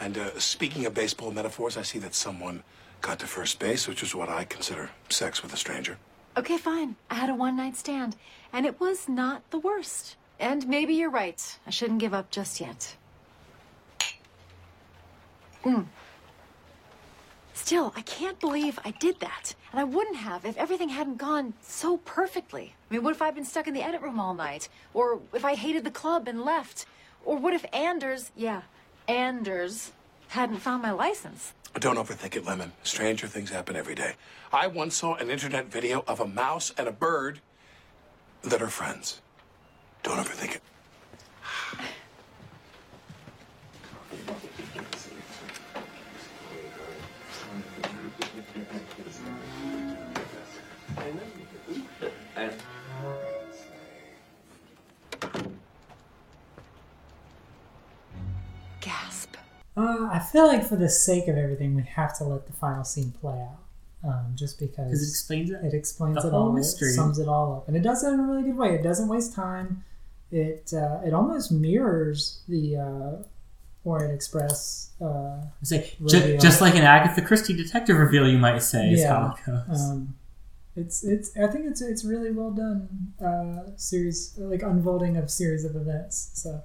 And uh, speaking of baseball metaphors, I see that someone got to first base, which is what I consider sex with a stranger. Okay, fine. I had a one night stand, and it was not the worst. And maybe you're right. I shouldn't give up just yet. Mm. Still, I can't believe I did that. And I wouldn't have if everything hadn't gone so perfectly. I mean, what if I'd been stuck in the edit room all night? Or if I hated the club and left? Or what if Anders, yeah, Anders, hadn't found my license? Don't overthink it, Lemon. Stranger things happen every day. I once saw an internet video of a mouse and a bird that are friends. Don't overthink it. Uh, I feel like for the sake of everything, we have to let the final scene play out. Um, just because it explains it? It explains The it all. mystery. It sums it all up, and it does it in a really good way. It doesn't waste time. It uh, it almost mirrors the uh, Orient Express. Uh, Say, reveal. ju- just like an Agatha Christie detective reveal, you might say, is how it goes. Um, it's it's I think it's it's really well done uh, series like unfolding of series of events. So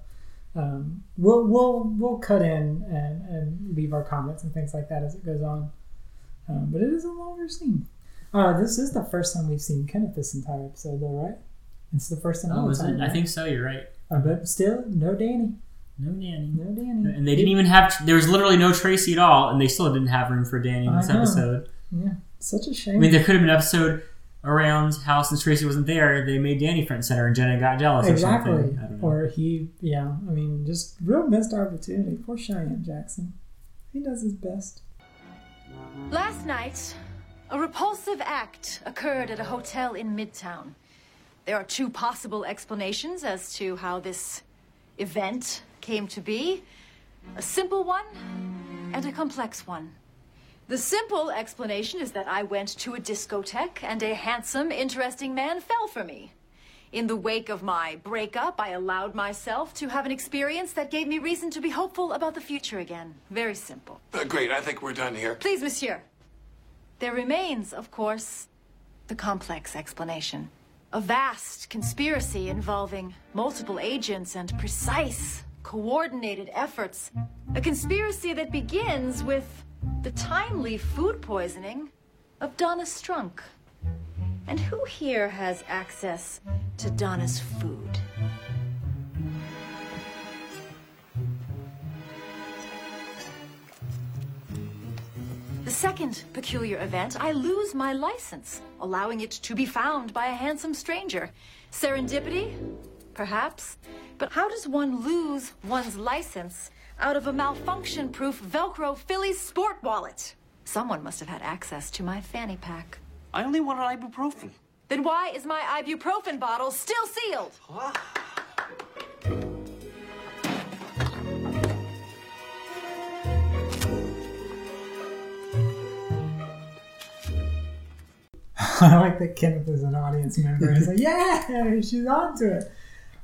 um, we'll we'll we'll cut in and, and leave our comments and things like that as it goes on. Um, but it is a longer scene. Uh, this is the first time we've seen Kenneth this entire episode, though, right? It's the first time. oh, is time, it? I think so. You're right. Uh, but still, no Danny. No Danny. No Danny. And they didn't even have. There was literally no Tracy at all, and they still didn't have room for Danny in this episode. Yeah, such a shame. I mean, there could have been an episode around how since Tracy wasn't there, they made Danny front and center, and Jenna got jealous or exactly. something. I. Or he, yeah. I mean, just real missed opportunity. Poor Cheyenne Jackson. He does his best. Last night, a repulsive act occurred at a hotel in Midtown. There are two possible explanations as to how this event came to be a simple one and a complex one. The simple explanation is that I went to a discotheque and a handsome, interesting man fell for me. In the wake of my breakup, I allowed myself to have an experience that gave me reason to be hopeful about the future again. Very simple. Uh, great, I think we're done here. Please, monsieur. There remains, of course, the complex explanation. A vast conspiracy involving multiple agents and precise, coordinated efforts. A conspiracy that begins with the timely food poisoning of Donna Strunk. And who here has access to Donna's food? The second peculiar event, I lose my license, allowing it to be found by a handsome stranger. Serendipity? Perhaps. But how does one lose one's license out of a malfunction proof Velcro Phillies sport wallet? Someone must have had access to my fanny pack. I only wanted ibuprofen. Then why is my ibuprofen bottle still sealed? I like that Kenneth is an audience member. He's like, yeah, she's on to it.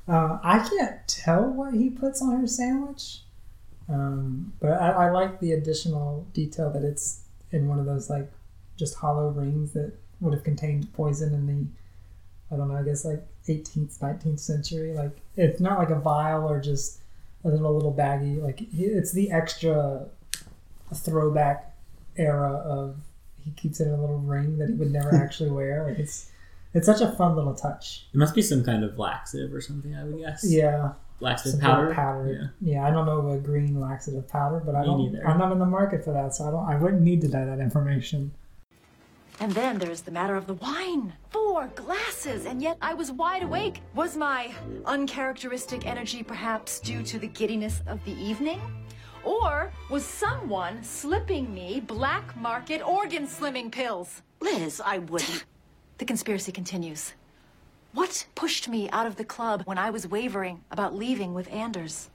Uh, I can't tell what he puts on her sandwich, um, but I, I like the additional detail that it's in one of those like just hollow rings that would have contained poison in the I don't know, I guess like 18th, 19th century. Like it's not like a vial or just a little little baggie. Like it's the extra throwback era of he keeps it in a little ring that he would never actually wear. Like it's it's such a fun little touch. It must be some kind of laxative or something, I would guess. Yeah. Laxative Some powder. powder. Yeah. I don't know of a green laxative powder, but I Me don't. neither. I'm not in the market for that, so I don't. I wouldn't need to know that information. And then there's the matter of the wine. Four glasses, and yet I was wide awake. Was my uncharacteristic energy perhaps due to the giddiness of the evening? Or was someone slipping me black market organ slimming pills? Liz, I wouldn't. The conspiracy continues. What pushed me out of the club when I was wavering about leaving with Anders?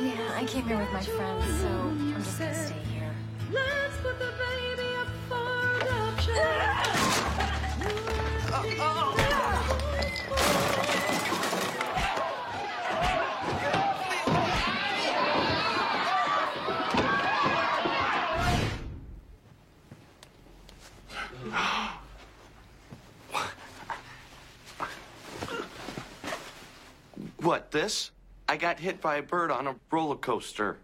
Yeah, I came here with my friends, so I'm just gonna stay here. What, this? I got hit by a bird on a roller coaster.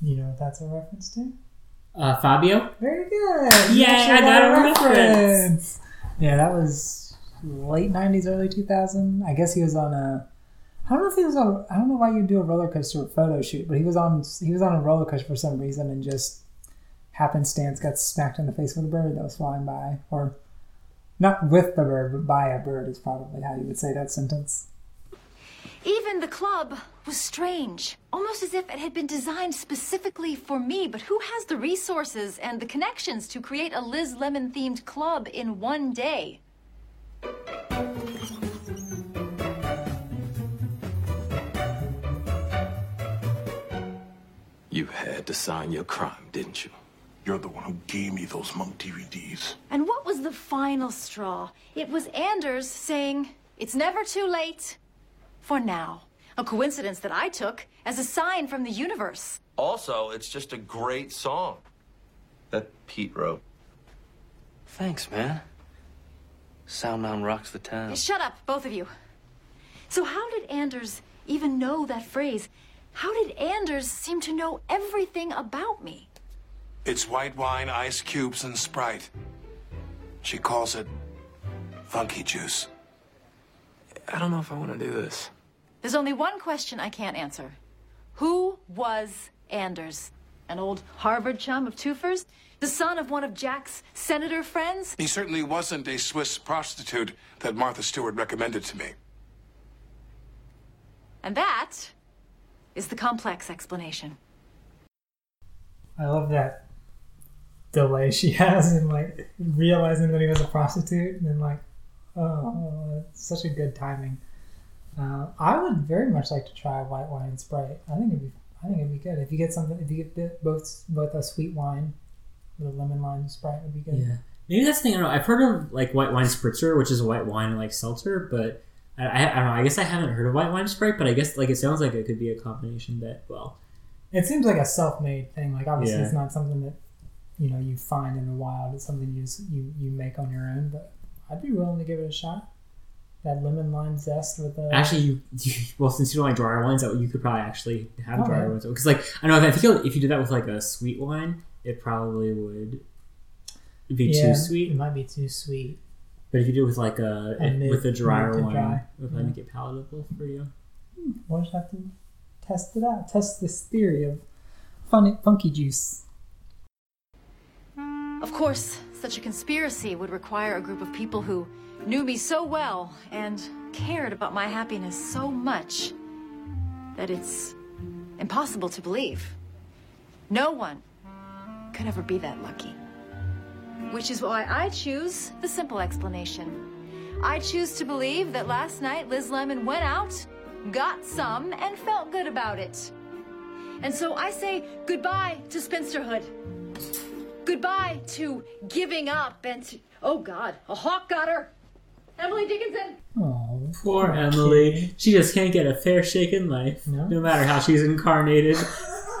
You know what that's a reference to? Uh, Fabio? Very good. You Yay, I got a reference. Yeah, that was late '90s, early 2000. I guess he was on a. I don't know if he was on. I don't know why you do a roller coaster photo shoot, but he was on. He was on a roller coaster for some reason, and just happenstance got smacked in the face with a bird that was flying by, or not with the bird, but by a bird is probably how you would say that sentence. Even the club was strange, almost as if it had been designed specifically for me. But who has the resources and the connections to create a Liz Lemon themed club in one day? You had to sign your crime, didn't you? You're the one who gave me those monk DVDs. And what was the final straw? It was Anders saying, It's never too late for now. A coincidence that I took as a sign from the universe. Also, it's just a great song. That Pete wrote. Thanks, man. Sound Soundman rocks the town. Shut up, both of you. So, how did Anders even know that phrase? How did Anders seem to know everything about me? It's white wine, ice cubes, and Sprite. She calls it funky juice. I don't know if I want to do this. There's only one question I can't answer Who was Anders? An old Harvard chum of Toofer's? The son of one of Jack's senator friends? He certainly wasn't a Swiss prostitute that Martha Stewart recommended to me. And that is the complex explanation. I love that delay she has in like realizing that he was a prostitute and then like oh it's such a good timing uh, i would very much like to try white wine sprite i think it'd be i think it'd be good if you get something if you get both both a sweet wine with a lemon lime sprite would be good Yeah. Maybe that's the thing. I don't know. I've heard of like white wine spritzer, which is a white wine like seltzer, but I, I, I don't know. I guess I haven't heard of white wine sprite, but I guess like it sounds like it could be a combination that well. it seems like a self-made thing like obviously Yeah. it's not something that you know you find in the wild it's something you you you make on your own but i'd be willing to give it a shot that lemon lime zest with the Actually, you, you well since you don't like drier wines, that you could probably actually have Oh, drier yeah. wines because like I know if I feel if you did that with like a sweet wine, it probably would be Yeah, too sweet. it might be too sweet But if you do it with like a, A mid- with a drier mid to wine, dry. it would probably make it palatable for you. Hmm, we'll just have to test it out. Test this theory of funny, funky juice. Of course, such a conspiracy would require a group of people who knew me so well and cared about my happiness so much that it's impossible to believe. No one could ever be that lucky. Which is why I choose the simple explanation. I choose to believe that last night Liz Lemon went out, got some, and felt good about it. And so I say goodbye to spinsterhood. Goodbye to giving up and to, oh God, a hawk got her. Emily Dickinson. Oh, Poor Emily. She just can't get a fair shake in life, No. no matter how she's incarnated.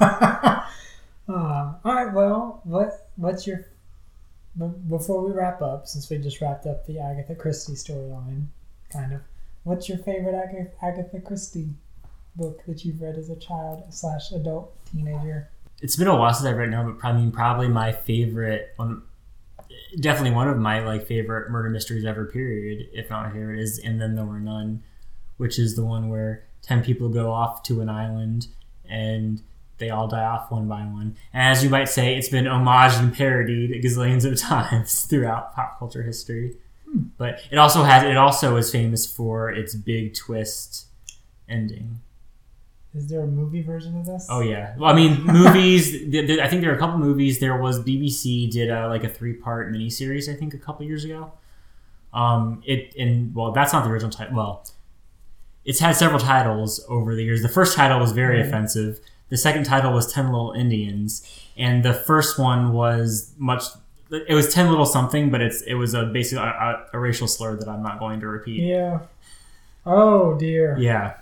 Uh, all right. Well, what what's your before we wrap up? Since we just wrapped up the Agatha Christie storyline, kind of. What's your favorite Agatha, Agatha Christie book that you've read as a child slash adult teenager? It's been a while since I've read now, but I mean, probably my favorite one, definitely one of my like favorite murder mysteries ever. Period, if not my favorite, is "And Then There Were None," which is the one where ten people go off to an island and they all die off one by one. And as you might say, it's been homaged and parodied gazillions of times throughout pop culture history. Hmm. But it also has it also is famous for its big twist ending. Is there a movie version of this? Oh yeah. Well, I mean, movies. th- th- I think there are a couple movies. There was BBC did a, like a three part miniseries. I think a couple years ago. Um, it and well, that's not the original title. Well, it's had several titles over the years. The first title was very Right. offensive. The second title was Ten Little Indians, and the first one was much. It was Ten Little something, but it's it was a basically a, a, a racial slur that I'm not going to repeat. Yeah. Oh dear. Yeah.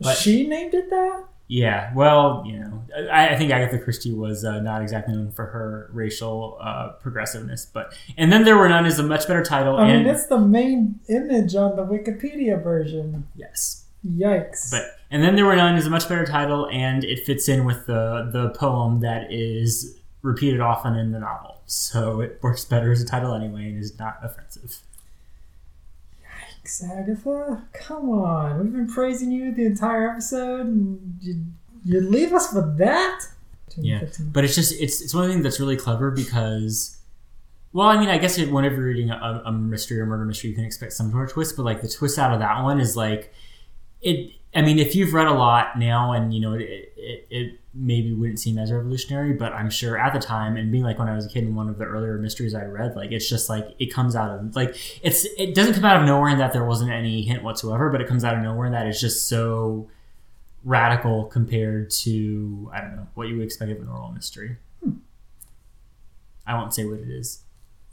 But- she named it that. Yeah, well, you know, I, I think Agatha Christie was uh, not exactly known for her racial uh, progressiveness, but and then there were none is a much better title. I and mean, it's the main image on the Wikipedia version. yes, Yikes. but and then there were none is a much better title, and it fits in with the the poem that is repeated often in the novel, so it works better as a title anyway, and is not offensive. Agatha. Come on. We've been praising you the entire episode, and you, you leave us for that? Yeah, but it's just it's it's one of the things that's really clever because, well, I mean, I guess whenever you're reading a, a mystery or murder mystery, you can expect some sort of twist, but like the twist out of that one is like it. I mean, if you've read a lot now, and you know, it, it, it maybe wouldn't seem as revolutionary, but I'm sure at the time, and being like when I was a kid, in one of the earlier mysteries I read, like it's just like it comes out of like it's it doesn't come out of nowhere in that there wasn't any hint whatsoever, but it comes out of nowhere in that it's just so radical compared to I don't know what you would expect of a normal mystery. Hmm. I won't say what it is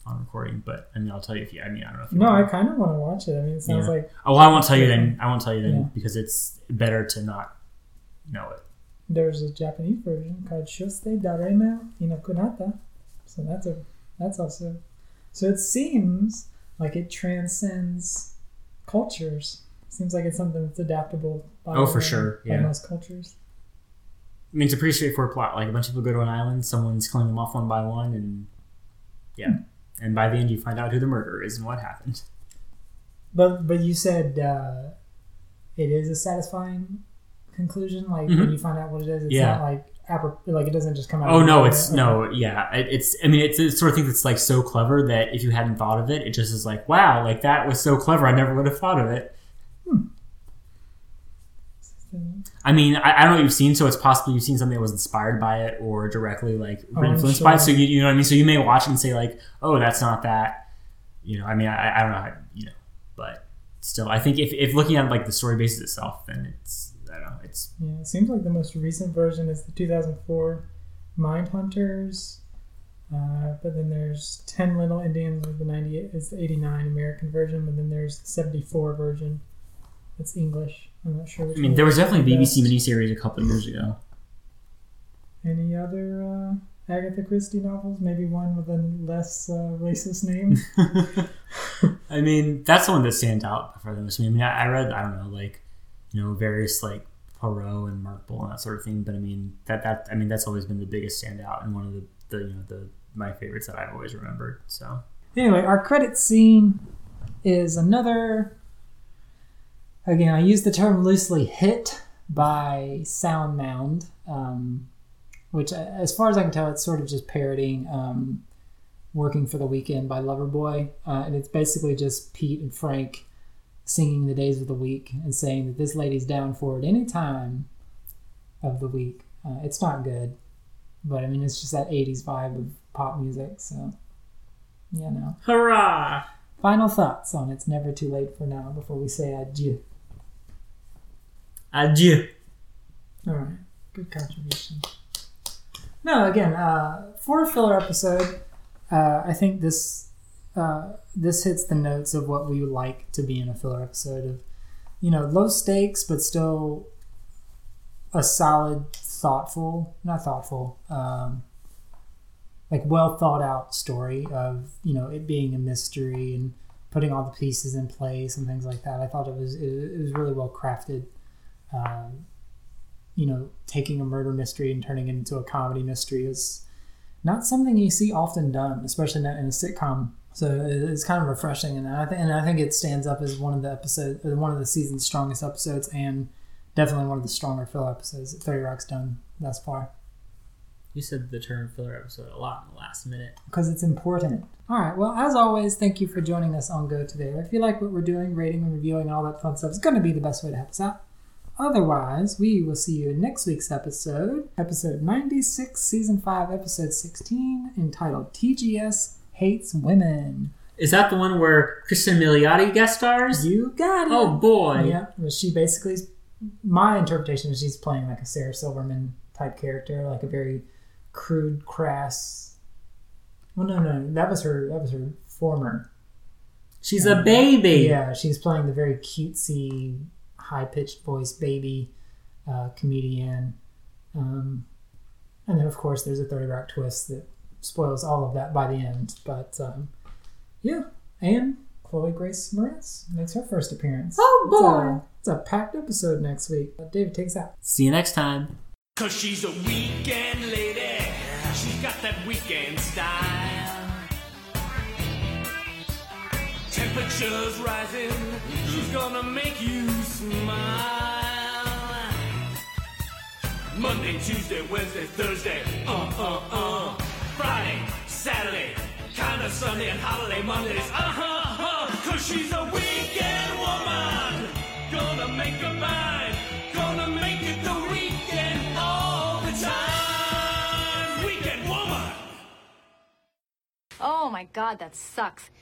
on recording, but I mean I'll tell you if you. I mean I don't know if you No, I kind of want to watch it. I mean, it sounds Yeah. like. Oh, well, I won't tell you then. I won't tell you then Yeah. because it's better to not know it. There's a Japanese version called Soshite Daremo Inakunatta. So that's a that's also so it seems like it transcends cultures. Seems like it's something that's adaptable by, Oh, for sure, yeah. most cultures. I mean, it's a pretty straightforward plot. Like a bunch of people go to an island, someone's killing them off one by one, and yeah, hmm. And by the end you find out who the murderer is and what happened. But but you said uh, it is a satisfying conclusion. Like Mhm. when you find out what it is, it's Yeah. not like like it doesn't just come out. Oh of no, it's no, yeah, it, it's. I mean, it's the sort of thing that's like so clever that if you hadn't thought of it, it just is like, wow, like that was so clever. I never would have thought of it. I mean, I, I don't know what you've seen, so it's possible you've seen something that was inspired by it or directly like Oh, influenced by it. So you, you know what I mean. So you may watch it and say like, oh, that's not that. You know, I mean, I, I don't know, how, you know, but still, I think if, if looking at like the story basis itself, then it's I don't know, it's Yeah, it seems like the most recent version is the 2004 Mindhunters. Uh, but then there's 10 Little Indians with the 98 is the 89 American version, but then there's the 74 version. It's English. I'm not sure. Which I mean, there was definitely a BBC miniseries a couple of years ago. Any other uh, Agatha Christie novels? Maybe one with a less uh, racist name. I mean, that's the one that stands out for the most. I mean, I, I read, I don't know, like, you know, various like Poirot and Marple and that sort of thing. But I mean, that that I mean, that's always been the biggest standout and one of the, the you know the my favorites that I've always remembered. So Anyway, our credit scene is another. Again, I use the term loosely hit by Sound Mound, um, which, uh, as far as I can tell, it's sort of just parodying um, Working for the Weekend by Loverboy. Uh, and it's basically just Pete and Frank singing the days of the week and saying that this lady's down for it any time of the week. Uh, it's not good, but I mean, it's just that 80s vibe of pop music, so you know. hurrah! Final thoughts on It's Never Too Late for Now before we say adieu. Adieu. All right, good contribution. No, again, uh, for a filler episode, uh, I think this uh, this hits the notes of what we would like to be in a filler episode of, you know, low stakes but still a solid, thoughtful, not thoughtful, um, like well thought out story of you know it being a mystery and putting all the pieces in place and things like that. I thought it was it, it was really well crafted. Um, you know, taking a murder mystery and turning it into a comedy mystery is not something you see often done, especially not in a sitcom. So it's kind of refreshing, and I think and I think it stands up as one of the episodes, one of the season's strongest episodes, and definitely one of the stronger filler episodes that Thirty Rock's done thus far. You said the term filler episode a lot in the last minute. because it's important. All right. Well, as always, thank you for joining us on Go Today. If you like what we're doing, rating and reviewing all that fun stuff is going to be the best way to help us out. Otherwise, we will see you in next week's episode, episode 96, season 5, episode 16, entitled TGS Hates Women. Is that the one where Kristen Milioti guest stars? You got it. Oh boy. Yeah. Well, she basically, my interpretation is she's playing like a Sarah Silverman type character, like a very crude, crass. Well, no, no, that was her. That was her former She's a baby. Yeah, she's playing the very cutesy, high pitched voice baby uh, comedian. Um, and then, of course, there's a 30 Rock twist that spoils all of that by the end. But um, yeah, and Chloe Grace Moretz makes her first appearance. Oh, It's a- boy. It's a, packed episode next week. Uh, David takes out. See you next time. Cause she's a weekend lady. She's got that weekend style. Temperatures rising. She's gonna make you smile. Monday, Tuesday, Wednesday, Thursday. Uh, uh, uh. Friday, Saturday. Kinda Sunday and holiday Mondays. Uh huh, uh. Cause she's a weekend woman. Gonna make her mine. Gonna make it the weekend all the time. Weekend woman. Oh my god, that sucks.